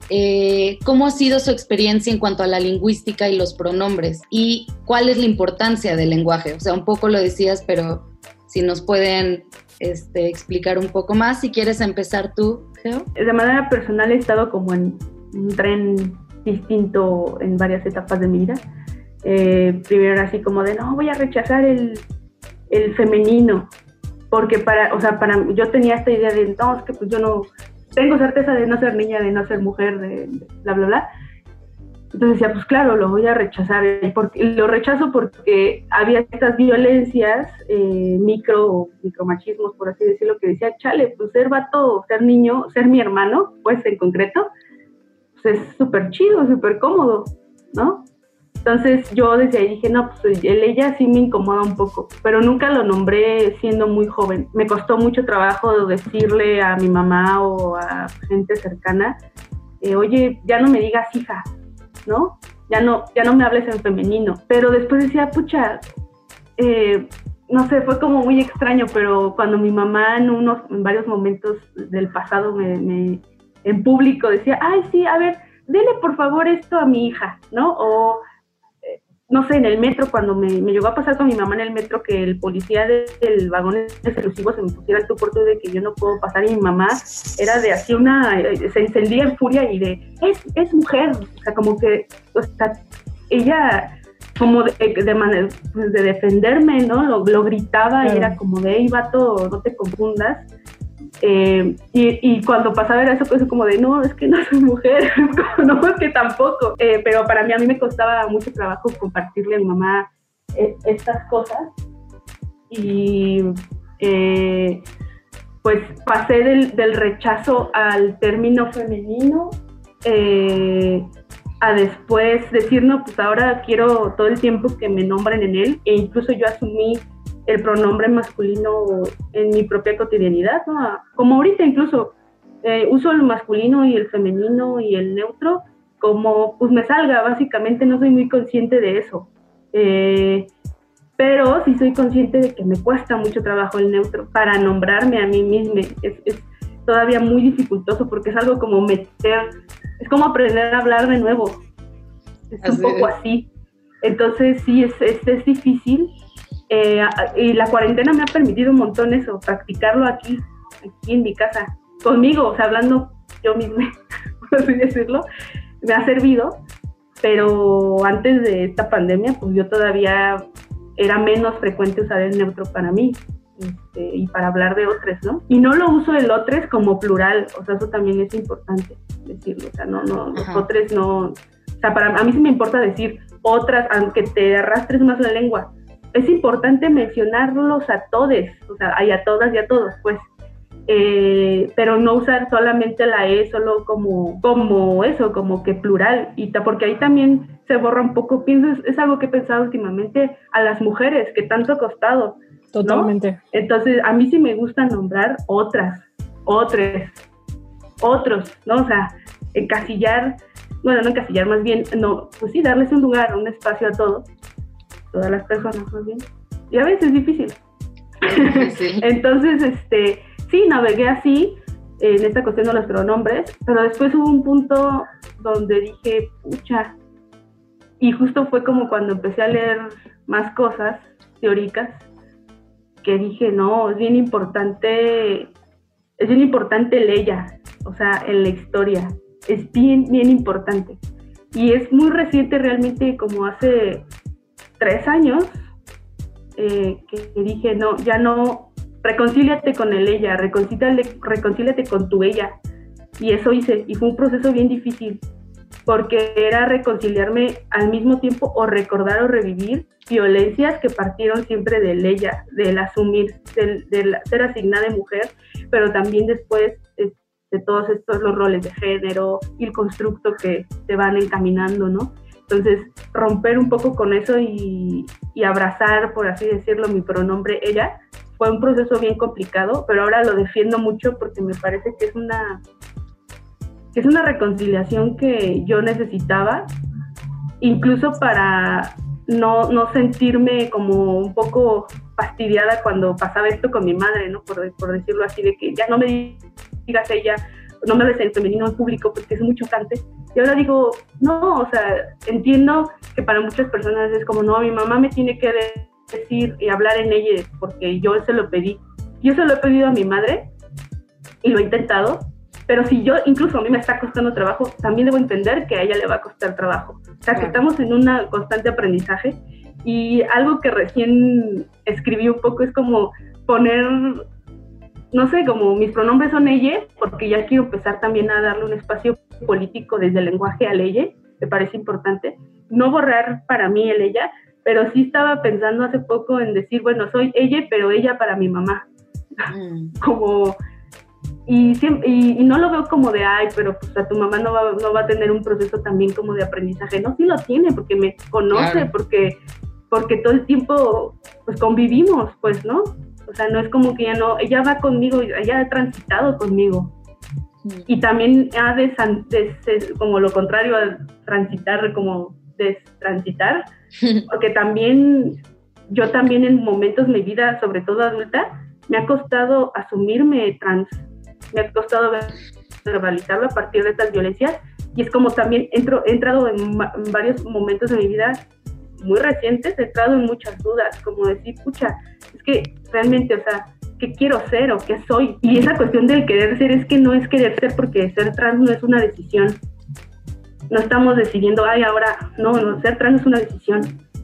Eh, ¿Cómo ha sido su experiencia en cuanto a la lingüística y los pronombres? ¿Y cuál es la importancia del lenguaje? O sea, un poco lo decías, pero si nos pueden este, explicar un poco más. Si quieres empezar tú, Geo. De manera personal he estado como en un tren distinto en varias etapas de mi vida. Eh, primero así como de, no, voy a rechazar el, el femenino, porque para, o sea, para, yo tenía esta idea de, no, es que pues yo no, tengo certeza de no ser niña, de no ser mujer, de, bla, bla, bla. Entonces decía, pues claro, lo voy a rechazar. Porque, lo rechazo porque había estas violencias, eh, micro, micromachismos, por así decirlo, que decía, chale, pues ser vato, ser niño, ser mi hermano, pues en concreto, pues es súper chido, súper cómodo, ¿no? Entonces yo desde ahí dije, no, pues el ella sí me incomoda un poco, pero nunca lo nombré siendo muy joven. Me costó mucho trabajo decirle a mi mamá o a gente cercana, eh, oye, ya no me digas hija, ¿no? Ya no, ya no me hables en femenino. Pero después decía, pucha, eh, no sé, fue como muy extraño, pero cuando mi mamá en unos, en varios momentos del pasado me, en público decía, ay, sí, a ver, dele por favor esto a mi hija, ¿no? No sé, en el metro, cuando me, me, llegó a pasar con mi mamá en el metro que el policía de, del vagón exclusivo se me pusiera el puerto de que yo no puedo pasar y mi mamá era de así una, se encendía en furia y de, es, es mujer, o sea, como que, o sea, ella como de, de, manera, pues de defenderme, ¿no? Lo, lo gritaba claro. y era como de, hey, vato, no te confundas. Eh, y, y, cuando pasaba era eso, pues como de, no, es que no soy mujer, no, es que tampoco. Eh, pero para mí, a mí me costaba mucho trabajo compartirle a mi mamá eh, estas cosas. Y eh, pues pasé del, del, rechazo al término femenino a después decir, no, pues ahora quiero todo el tiempo que me nombren en él. E incluso yo asumí el pronombre masculino en mi propia cotidianidad, ¿no? como ahorita incluso eh, uso el masculino y el femenino y el neutro como pues me salga, básicamente no soy muy consciente de eso. Eh, pero sí soy consciente de que me cuesta mucho trabajo el neutro para nombrarme a mí misma. Es, es todavía muy dificultoso porque es algo como meter, es como aprender a hablar de nuevo. Es un poco así. Entonces sí, es, es, es difícil. Eh, y la cuarentena me ha permitido un montón eso, practicarlo aquí, aquí en mi casa, conmigo, o sea, hablando yo misma, por así decirlo, me ha servido, pero antes de esta pandemia, pues yo todavía era menos frecuente usar el neutro para mí este, y para hablar de otros, ¿no? Y no lo uso el otros como plural, o sea, eso también es importante decirlo, o sea, no, no, los otros no, o sea, para a mí sí me importa decir otras, aunque te arrastres más la lengua, es importante mencionarlos a todos, o sea, y a todas y a todos, pues, eh, pero no usar solamente la E solo como, como eso, como que plural, y porque ahí también se borra un poco, pienso, es, algo que he pensado últimamente a las mujeres, que tanto ha costado. Totalmente. Entonces, a mí sí me gusta nombrar otras, otras, otros, ¿no? O sea, encasillar, bueno, no encasillar, más bien, no, pues sí, darles un lugar, un espacio a todos, todas las personas más bien. Y a veces es difícil. Entonces, este, sí, navegué así en esta cuestión de los pronombres, pero después hubo un punto donde dije, pucha, y justo fue como cuando empecé a leer más cosas teóricas, que dije, no, es bien importante, es bien importante el ella, o sea, en la historia, es bien, bien importante. Y es muy reciente realmente, como hace tres años, eh, que, dije, no, ya no, reconcíliate con el ella, reconcíliate, reconcíliate con tu ella. Y eso hice, y fue un proceso bien difícil, porque era reconciliarme al mismo tiempo o recordar o revivir violencias que partieron siempre de ella, del asumir, del, ser asignada de mujer, pero también después de, todos estos los roles de género y el constructo que se van encaminando, ¿no? Entonces, romper un poco con eso y, abrazar, por así decirlo, mi pronombre ella, fue un proceso bien complicado, pero ahora lo defiendo mucho porque me parece que es una es una reconciliación que yo necesitaba, incluso para no, no sentirme como un poco fastidiada cuando pasaba esto con mi madre, ¿no? Por, por decirlo así, de que ya no me digas ella, no me ves en femenino en público porque es muy chocante. Y ahora digo, no, o sea, entiendo que para muchas personas es como, no, mi mamá me tiene que decir y hablar en ella porque yo se lo pedí. Yo se lo he pedido a mi madre y lo he intentado, pero si yo, incluso a mí me está costando trabajo, también debo entender que a ella le va a costar trabajo. O sea, que estamos en un constante aprendizaje y algo que recién escribí un poco es como poner, no sé, como mis pronombres son ella, porque ya quiero empezar también a darle un espacio político desde el lenguaje al ella, me parece importante. No borrar para mí el ella, pero sí estaba pensando hace poco en decir, bueno, soy ella, pero ella para mi mamá. Mm. como y, y, no lo veo como de, ay, pero pues a tu mamá no va, no va a tener un proceso también como de aprendizaje. No, sí lo tiene, porque me conoce, porque, porque todo el tiempo pues convivimos, pues, ¿no? O sea, no es como que ya no, ella va conmigo, ella ha transitado conmigo. Y también ha de, como lo contrario a transitar, como destransitar, porque también yo también en momentos de mi vida, sobre todo adulta, me ha costado asumirme trans me ha costado verbalizarlo a partir de estas violencias y es como también entro, he entrado en, varios momentos de mi vida muy recientes, he entrado en muchas dudas, como decir, pucha, es que realmente, o sea, ¿qué quiero ser o qué soy? Y esa cuestión del querer ser es que no es querer ser porque ser trans no es una decisión. No estamos decidiendo, ay, ahora, no, no, ser trans es una decisión.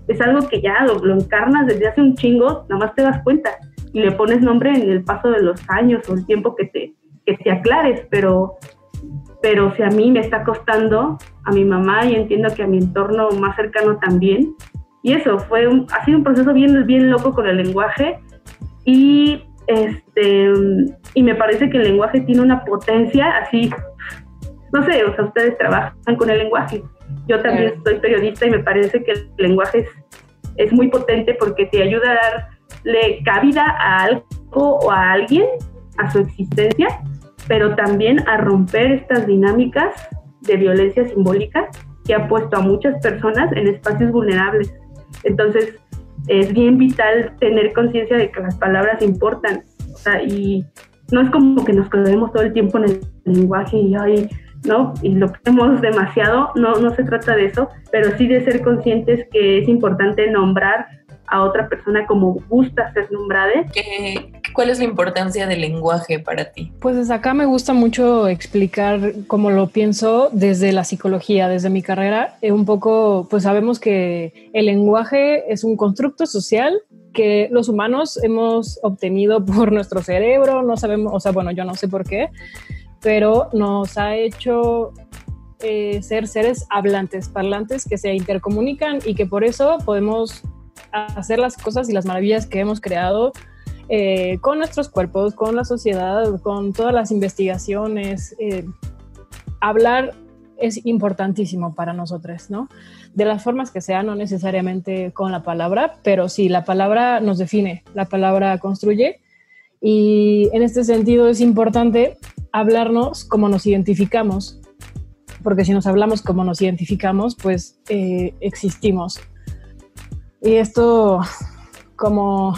Es algo que ya lo, lo encarnas desde hace un chingo, nada más te das cuenta y le pones nombre en el paso de los años o el tiempo que te, que te aclares, pero, pero si a mí me está costando, a mi mamá y entiendo que a mi entorno más cercano también. Y eso, fue un, ha sido un proceso bien, bien loco con el lenguaje y, este, y me parece que el lenguaje tiene una potencia así, no sé, o sea, ustedes trabajan con el lenguaje. Yo también soy periodista y me parece que el lenguaje es, es muy potente porque te ayuda a darle cabida a algo o a alguien, a su existencia, pero también a romper estas dinámicas de violencia simbólica que ha puesto a muchas personas en espacios vulnerables. Entonces, es bien vital tener conciencia de que las palabras importan. O sea, y no es como que nos quedemos todo el tiempo en el lenguaje y, ay, ¿no? Y lo queremos demasiado, no, no se trata de eso, pero sí de ser conscientes que es importante nombrar a otra persona como gusta ser nombrada. ¿Cuál es la importancia del lenguaje para ti? Pues desde acá me gusta mucho explicar cómo lo pienso desde la psicología, desde mi carrera. Eh, un poco, pues sabemos que el lenguaje es un constructo social que los humanos hemos obtenido por nuestro cerebro, no sabemos, o sea, bueno, yo no sé por qué, pero nos ha hecho eh, ser seres hablantes, parlantes que se intercomunican y que por eso podemos hacer las cosas y las maravillas que hemos creado eh, con nuestros cuerpos, con la sociedad, con todas las investigaciones. Eh, hablar es importantísimo para nosotros, ¿no? De las formas que sea, no necesariamente con la palabra, pero sí, la palabra nos define, la palabra construye y en este sentido es importante hablarnos como nos identificamos, porque si nos hablamos como nos identificamos, pues eh, existimos. Y esto como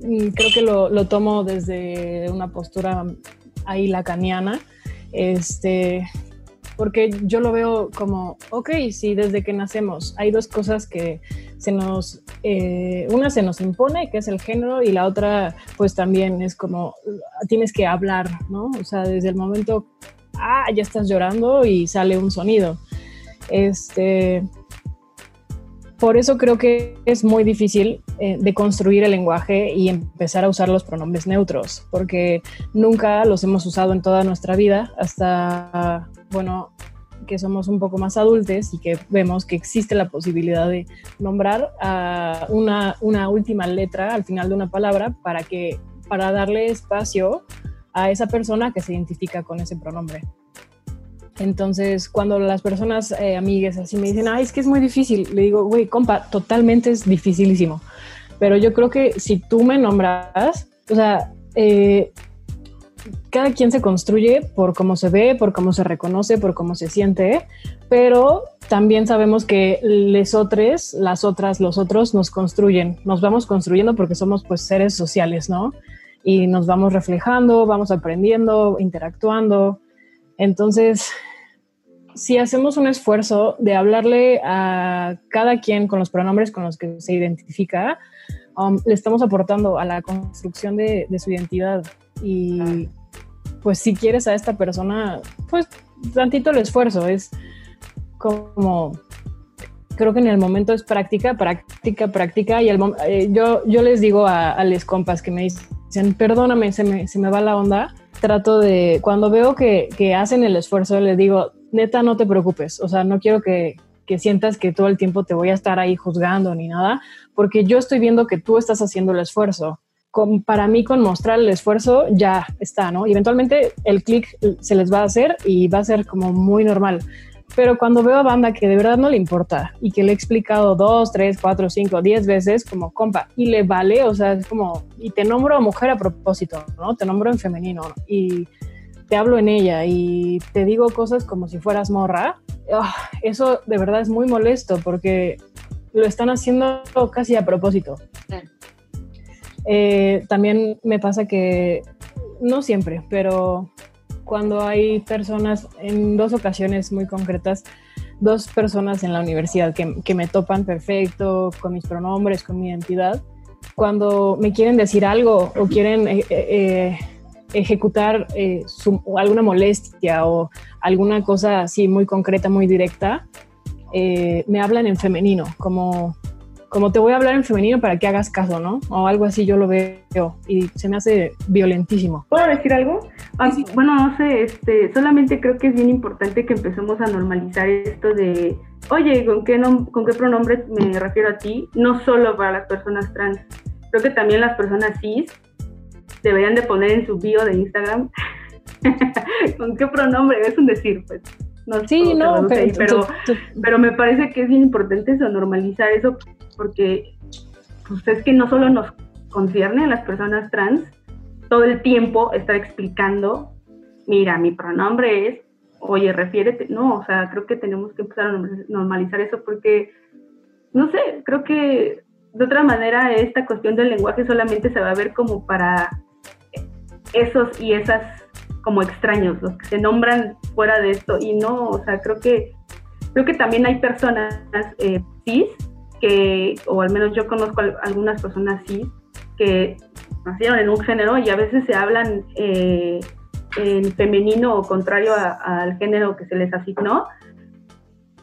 creo que lo, tomo desde una postura ahí lacaniana, este, porque yo lo veo como, ok, si desde que nacemos hay dos cosas que se nos, eh, una se nos impone, que es el género, y la otra pues también es como, tienes que hablar, ¿no? O sea, desde el momento, ah, ya estás llorando y sale un sonido. Este, por eso creo que es muy difícil eh, de construir el lenguaje y empezar a usar los pronombres neutros, porque nunca los hemos usado en toda nuestra vida hasta, bueno, que somos un poco más adultos y que vemos que existe la posibilidad de nombrar a una, una última letra al final de una palabra para, que, para darle espacio a esa persona que se identifica con ese pronombre. Entonces, cuando las personas, eh, amigas, así me dicen, ay, es que es muy difícil, le digo, güey, compa, totalmente es dificilísimo. Pero yo creo que si tú me nombras, o sea, eh, cada quien se construye por cómo se ve, por cómo se reconoce, por cómo se siente, pero también sabemos que les otros, las otras, los otros nos construyen, nos vamos construyendo porque somos pues seres sociales, ¿no? Y nos vamos reflejando, vamos aprendiendo, interactuando. Entonces, si hacemos un esfuerzo de hablarle a cada quien con los pronombres con los que se identifica, um, le estamos aportando a la construcción de, su identidad. Y pues si quieres a esta persona, pues tantito el esfuerzo, es como creo que en el momento es práctica, práctica, práctica. Y eh, yo, yo les digo a, a compas que me dicen, perdóname, se me, se me va la onda trato de, cuando veo que, que, hacen el esfuerzo, les digo, neta, no te preocupes, o sea, no quiero que, que, sientas que todo el tiempo te voy a estar ahí juzgando ni nada, porque yo estoy viendo que tú estás haciendo el esfuerzo. Con, para mí, con mostrar el esfuerzo, ya está, ¿no? Y eventualmente el clic se les va a hacer y va a ser como muy normal. Pero cuando veo a banda que de verdad no le importa y que le he explicado dos, tres, cuatro, cinco, diez veces como compa y le vale, o sea, es como, y te nombro mujer a propósito, ¿no? Te nombro en femenino y te hablo en ella y te digo cosas como si fueras morra, ah, eso de verdad es muy molesto porque lo están haciendo casi a propósito. Eh, también me pasa que, no siempre, pero cuando hay personas, en dos ocasiones muy concretas, dos personas en la universidad que, me topan perfecto, con mis pronombres, con mi identidad, cuando me quieren decir algo o quieren eh, eh, ejecutar eh, alguna molestia o alguna cosa así muy concreta, muy directa, me hablan en femenino, como como te voy a hablar en femenino para que hagas caso, ¿no? O algo así yo lo veo y se me hace violentísimo. ¿Puedo decir algo? Ah, bueno, no sé, este, solamente creo que es bien importante que empecemos a normalizar esto de, oye, ¿con qué, ¿con qué pronombres me refiero a ti? No solo para las personas trans, creo que también las personas cis deberían de poner en su bio de Instagram. Con qué pronombre, es un decir, pues. No sí, no, pero, pero, me parece que es bien importante eso, normalizar eso porque pues es que no solo nos concierne a las personas trans todo el tiempo estar explicando, mira, mi pronombre es oye, refiérete, no, o sea, creo que tenemos que empezar a normalizar eso porque, no sé, creo que de otra manera esta cuestión del lenguaje solamente se va a ver como para esos y esas como extraños, los que se nombran fuera de esto y no, o sea, creo que creo que también hay personas eh, cis que, o al menos yo conozco algunas personas cis que nacieron en un género y a veces se hablan eh, en femenino o contrario al género que se les asignó.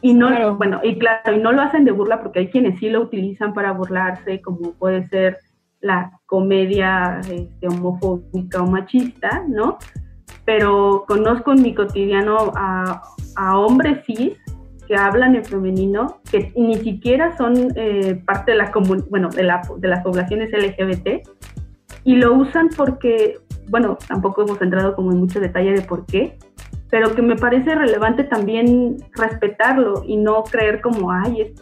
Y no, bueno, y claro, y no lo hacen de burla porque hay quienes sí lo utilizan para burlarse, como puede ser la comedia este, homofóbica o machista, ¿no? Pero conozco en mi cotidiano a, hombres cis que hablan en femenino, que ni siquiera son eh, parte de la, bueno, de, la, de las poblaciones LGBT, y lo usan porque, bueno, tampoco hemos entrado como en mucho detalle de por qué, pero que me parece relevante también respetarlo y no creer como, ay,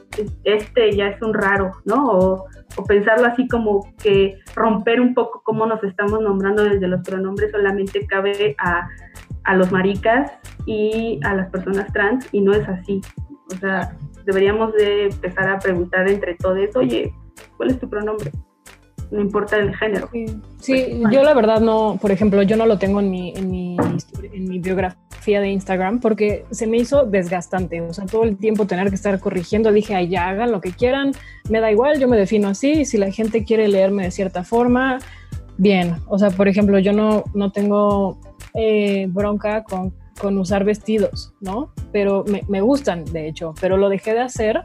este ya es un raro, ¿no? O, o, pensarlo así como que romper un poco cómo nos estamos nombrando desde los pronombres solamente cabe a, a los maricas y a las personas trans y no es así. O sea, deberíamos de empezar a preguntar entre todos, oye, ¿cuál es tu pronombre? No importa el género. Sí, yo la verdad no, por ejemplo, yo no lo tengo en mi, en mi, en mi biografía de Instagram porque se me hizo desgastante, o sea, todo el tiempo tener que estar corrigiendo, dije, ay, ya hagan lo que quieran, me da igual, yo me defino así, si la gente quiere leerme de cierta forma, bien, o sea, por ejemplo, yo no, no tengo eh, bronca con, con, usar vestidos, ¿no? Pero me, me gustan, de hecho, pero lo dejé de hacer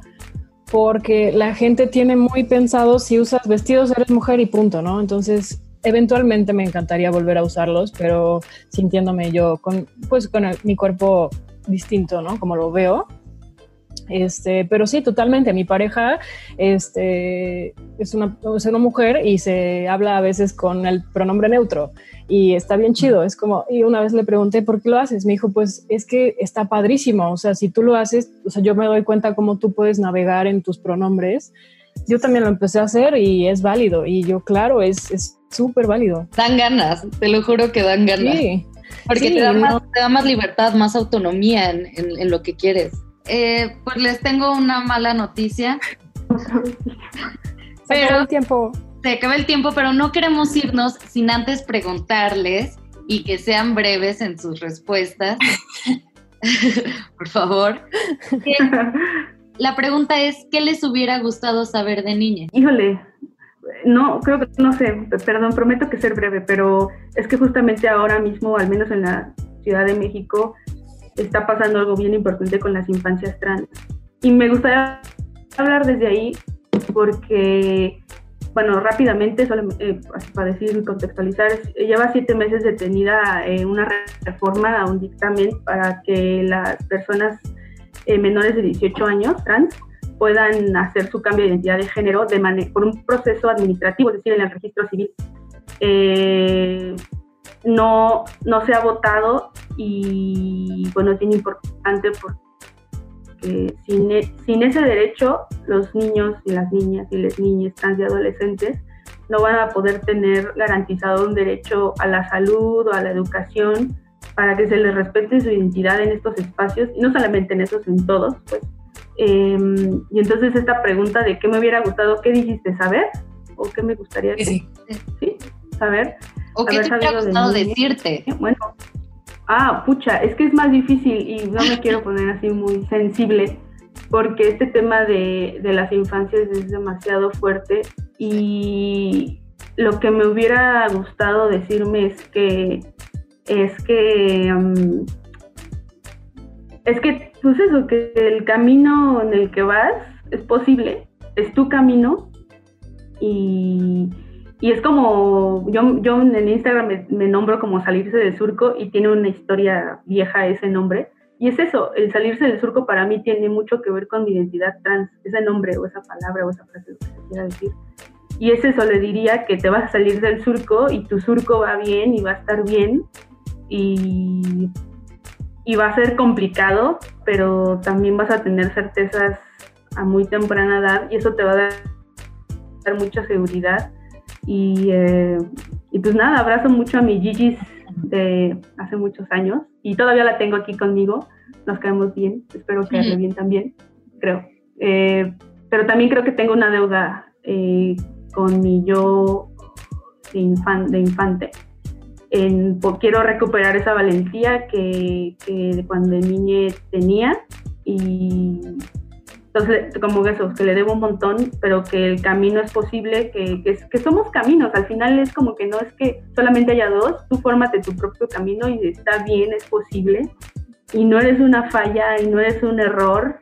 porque la gente tiene muy pensado si usas vestidos eres mujer y punto, ¿no? Entonces, eventualmente me encantaría volver a usarlos, pero sintiéndome yo con, pues, con mi cuerpo distinto, ¿no? Como lo veo. Este, pero sí, totalmente. Mi pareja este, es, una, es una mujer y se habla a veces con el pronombre neutro y está bien chido. Es como, y una vez le pregunté, ¿por qué lo haces? Me dijo, pues es que está padrísimo. O sea, si tú lo haces, o sea, yo me doy cuenta cómo tú puedes navegar en tus pronombres. Yo también lo empecé a hacer y es válido. Y yo, claro, es súper válido. Dan ganas, te lo juro que dan ganas. Sí. Porque te, da más, te, da más, libertad, más autonomía en, en, lo que quieres. Eh, pues les tengo una mala noticia. pero el tiempo se acaba el tiempo, pero no queremos irnos sin antes preguntarles y que sean breves en sus respuestas. Por favor. La pregunta es, ¿qué les hubiera gustado saber de niña? Híjole, no, creo que, no sé, perdón, prometo que ser breve, pero es que justamente ahora mismo, al menos en la Ciudad de México, está pasando algo bien importante con las infancias trans. Y me gustaría hablar desde ahí porque bueno, rápidamente, solo, eh, para decir y contextualizar, lleva siete meses detenida eh, una reforma a un dictamen para que las personas eh, menores de 18 años, trans, puedan hacer su cambio de identidad de género de por un proceso administrativo, es decir, en el registro civil. No, no se ha votado y bueno, es bien importante porque que sin, e, sin ese derecho los niños y las niñas y las niñas trans y adolescentes no van a poder tener garantizado un derecho a la salud o a la educación para que se les respete su identidad en estos espacios, y no solamente en esos, en todos, pues. Em, y entonces esta pregunta de qué me hubiera gustado, ¿qué dijiste? ¿Saber? ¿O qué me gustaría sí. ¿Sí? ¿Saber? ¿O qué te hubiera gustado decirte? Bueno, Ah, pucha, es que es más difícil y no me quiero poner así muy sensible porque este tema de, las infancias es demasiado fuerte y lo que me hubiera gustado decirme es que es que um, es que pues eso que el camino en el que vas es posible es tu camino y y es como, yo, yo en Instagram me, nombro como salirse del surco y tiene una historia vieja ese nombre. Y es eso, el salirse del surco para mí tiene mucho que ver con mi identidad trans, ese nombre o esa palabra o esa frase, lo que se quiera decir. Y es eso, le diría que te vas a salir del surco y tu surco va bien y va a estar bien y, y va a ser complicado, pero también vas a tener certezas a muy temprana edad y eso te va a dar mucha seguridad y, eh, y pues nada, abrazo mucho a mi Gigi's de hace muchos años y todavía la tengo aquí conmigo. Nos caemos bien, espero quedarle bien también, creo. Eh, pero también creo que tengo una deuda eh, con mi yo de, de infante. En, quiero recuperar esa valentía que, que cuando niña tenía y entonces, como eso, que le debo un montón, pero que el camino es posible, que, que, somos caminos. Al final es como que no es que solamente haya dos, tú fórmate tu propio camino y está bien, es posible. Y no eres una falla y no eres un error.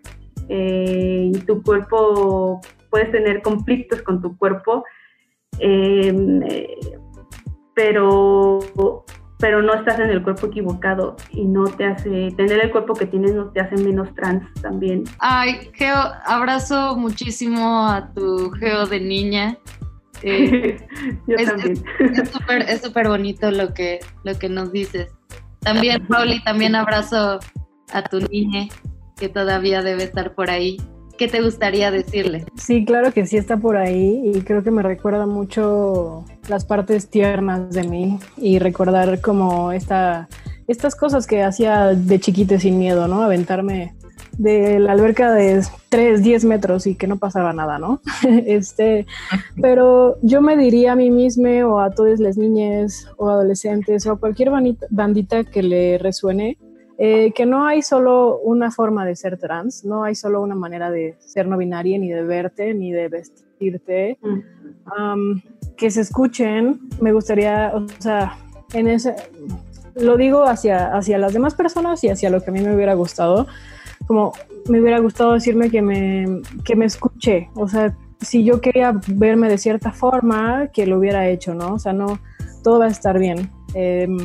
Eh, y tu cuerpo, puedes tener conflictos con tu cuerpo, em, eh, pero pero no estás en el cuerpo equivocado y no te hace, tener el cuerpo que tienes no te hace menos trans también. Ay, Geo, abrazo muchísimo a tu Geo de niña. Eh, Yo también. Es súper bonito lo que, lo que nos dices. También, Pauli, también abrazo a tu niña que todavía debe estar por ahí. ¿Qué te gustaría decirle? Sí, claro que sí está por ahí y creo que me recuerda mucho las partes tiernas de mí y recordar como esta, estas cosas que hacía de chiquite sin miedo, ¿no? Aventarme de la alberca de 3, 10 metros y que no pasaba nada, ¿no? este, pero yo me diría a mí misma o a todas las niñas o adolescentes o a cualquier bandita que le resuene, eh, que no hay solo una forma de ser trans, no hay solo una manera de ser no binaria, ni de verte, ni de vestirte. que se escuchen, me gustaría, o sea, en ese, lo digo hacia, hacia las demás personas y hacia lo que a mí me hubiera gustado, como me hubiera gustado decirme que me, que me escuche, o sea, si yo quería verme de cierta forma, que lo hubiera hecho, ¿no? O sea, no, todo va a estar bien. Em,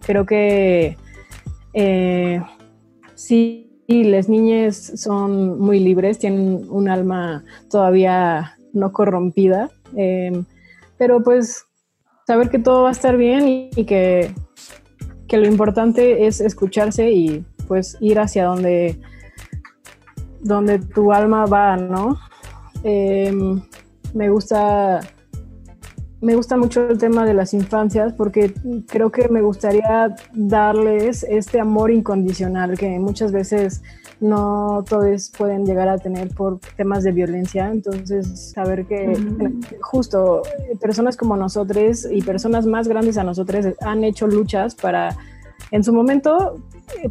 creo que eh, sí, las niñas son muy libres, tienen un alma todavía no corrompida, em, pero pues saber que todo va a estar bien y, que, que, lo importante es escucharse y pues ir hacia donde, donde tu alma va, ¿no? Em, me gusta me gusta mucho el tema de las infancias porque creo que me gustaría darles este amor incondicional que muchas veces no todos pueden llegar a tener por temas de violencia. Entonces, saber que justo personas como nosotros y personas más grandes a nosotros han hecho luchas para, en su momento,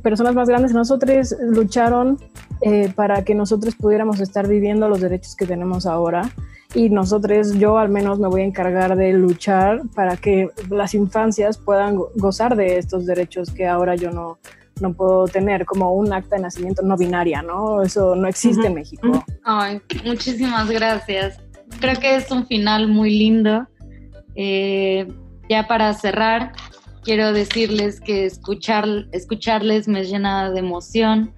personas más grandes a nosotros lucharon eh, para que nosotros pudiéramos estar viviendo los derechos que tenemos ahora y nosotros, yo al menos me voy a encargar de luchar para que las infancias puedan gozar de estos derechos que ahora yo no, no puedo tener, como un acta de nacimiento no binaria, ¿no? Eso no existe en México. Ay, muchísimas gracias. Creo que es un final muy lindo. Eh, ya para cerrar, quiero decirles que escuchar, escucharles me llena de emoción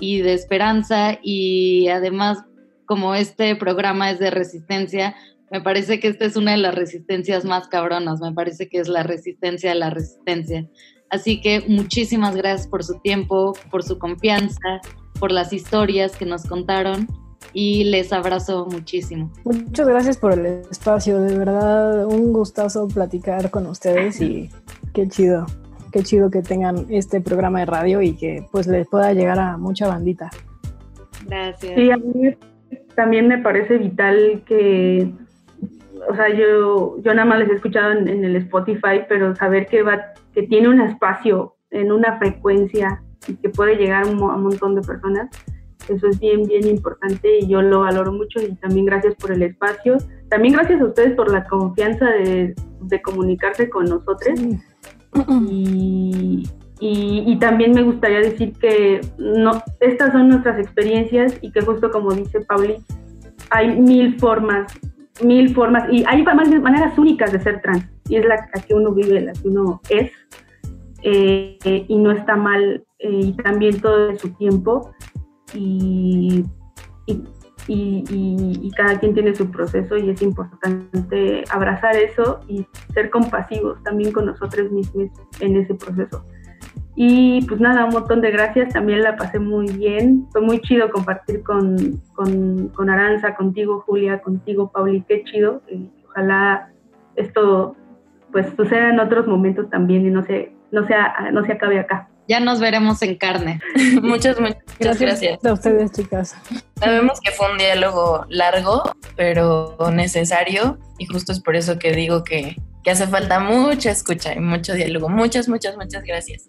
y de esperanza y además como este programa es de resistencia, me parece que esta es una de las resistencias más cabronas, me parece que es la resistencia de la resistencia. Así que muchísimas gracias por su tiempo, por su confianza, por las historias que nos contaron y les abrazo muchísimo. Muchas gracias por el espacio, de verdad un gustazo platicar con ustedes y qué chido, qué chido que tengan este programa de radio y que pues les pueda llegar a mucha bandita. Gracias. Sí, a mí también me parece vital que, o sea, yo, yo nada más les he escuchado en, el Spotify, pero saber que, va, que tiene un espacio en una frecuencia y que puede llegar a un, montón de personas, eso es bien, bien importante y yo lo valoro mucho y también gracias por el espacio. También gracias a ustedes por la confianza de, de comunicarse con nosotros. Y, y, también me gustaría decir que no, estas son nuestras experiencias y que justo como dice Pauli, hay mil formas, mil formas, y hay maneras únicas de ser trans, y es la, que uno vive, la que uno es, eh, y no está mal, eh, y también todo de su tiempo, y, y, y, cada quien tiene su proceso, y es importante abrazar eso y ser compasivos también con nosotros mismos en ese proceso. Y pues nada, un montón de gracias, también la pasé muy bien, fue muy chido compartir con, con, Aranza, contigo Julia, contigo Pauli, qué chido, ojalá esto pues suceda en otros momentos también y no se, no sea, no se acabe acá. Ya nos veremos en carne. muchas, muchas gracias. gracias. A ustedes, chicas. Sabemos que fue un diálogo largo, pero necesario, y justo es por eso que digo que, que hace falta mucha escucha y mucho diálogo. Muchas, muchas, muchas gracias.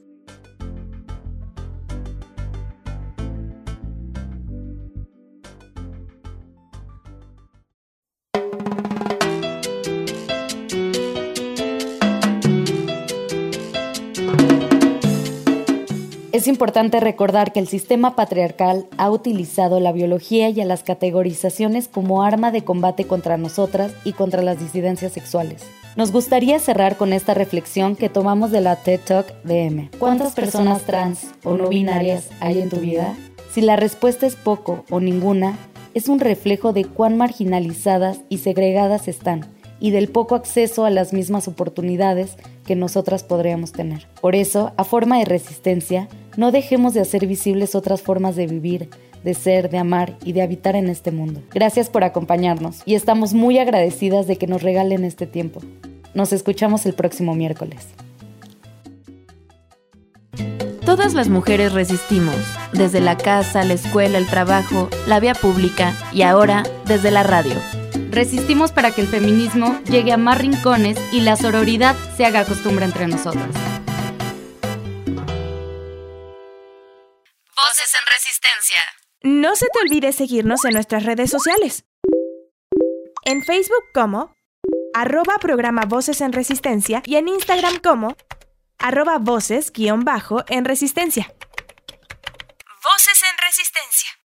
Es importante recordar que el sistema patriarcal ha utilizado la biología y las categorizaciones como arma de combate contra nosotras y contra las disidencias sexuales. Nos gustaría cerrar con esta reflexión que tomamos de la TED Talk de M. ¿Cuántas personas trans o no binarias hay en tu vida? Si la respuesta es poco o ninguna, es un reflejo de cuán marginalizadas y segregadas están y del poco acceso a las mismas oportunidades que nosotras podríamos tener. Por eso, a forma de resistencia, no dejemos de hacer visibles otras formas de vivir, de ser, de amar y de habitar en este mundo. Gracias por acompañarnos y estamos muy agradecidas de que nos regalen este tiempo. Nos escuchamos el próximo miércoles. Todas las mujeres resistimos, desde la casa, la escuela, el trabajo, la vía pública y ahora desde la radio. Resistimos para que el feminismo llegue a más rincones y la sororidad se haga costumbre entre nosotras. Voces en Resistencia. No se te olvide seguirnos en nuestras redes sociales. En Facebook como arroba programa Voces en Resistencia y en Instagram como arroba voces guion bajo en Resistencia. Voces en Resistencia.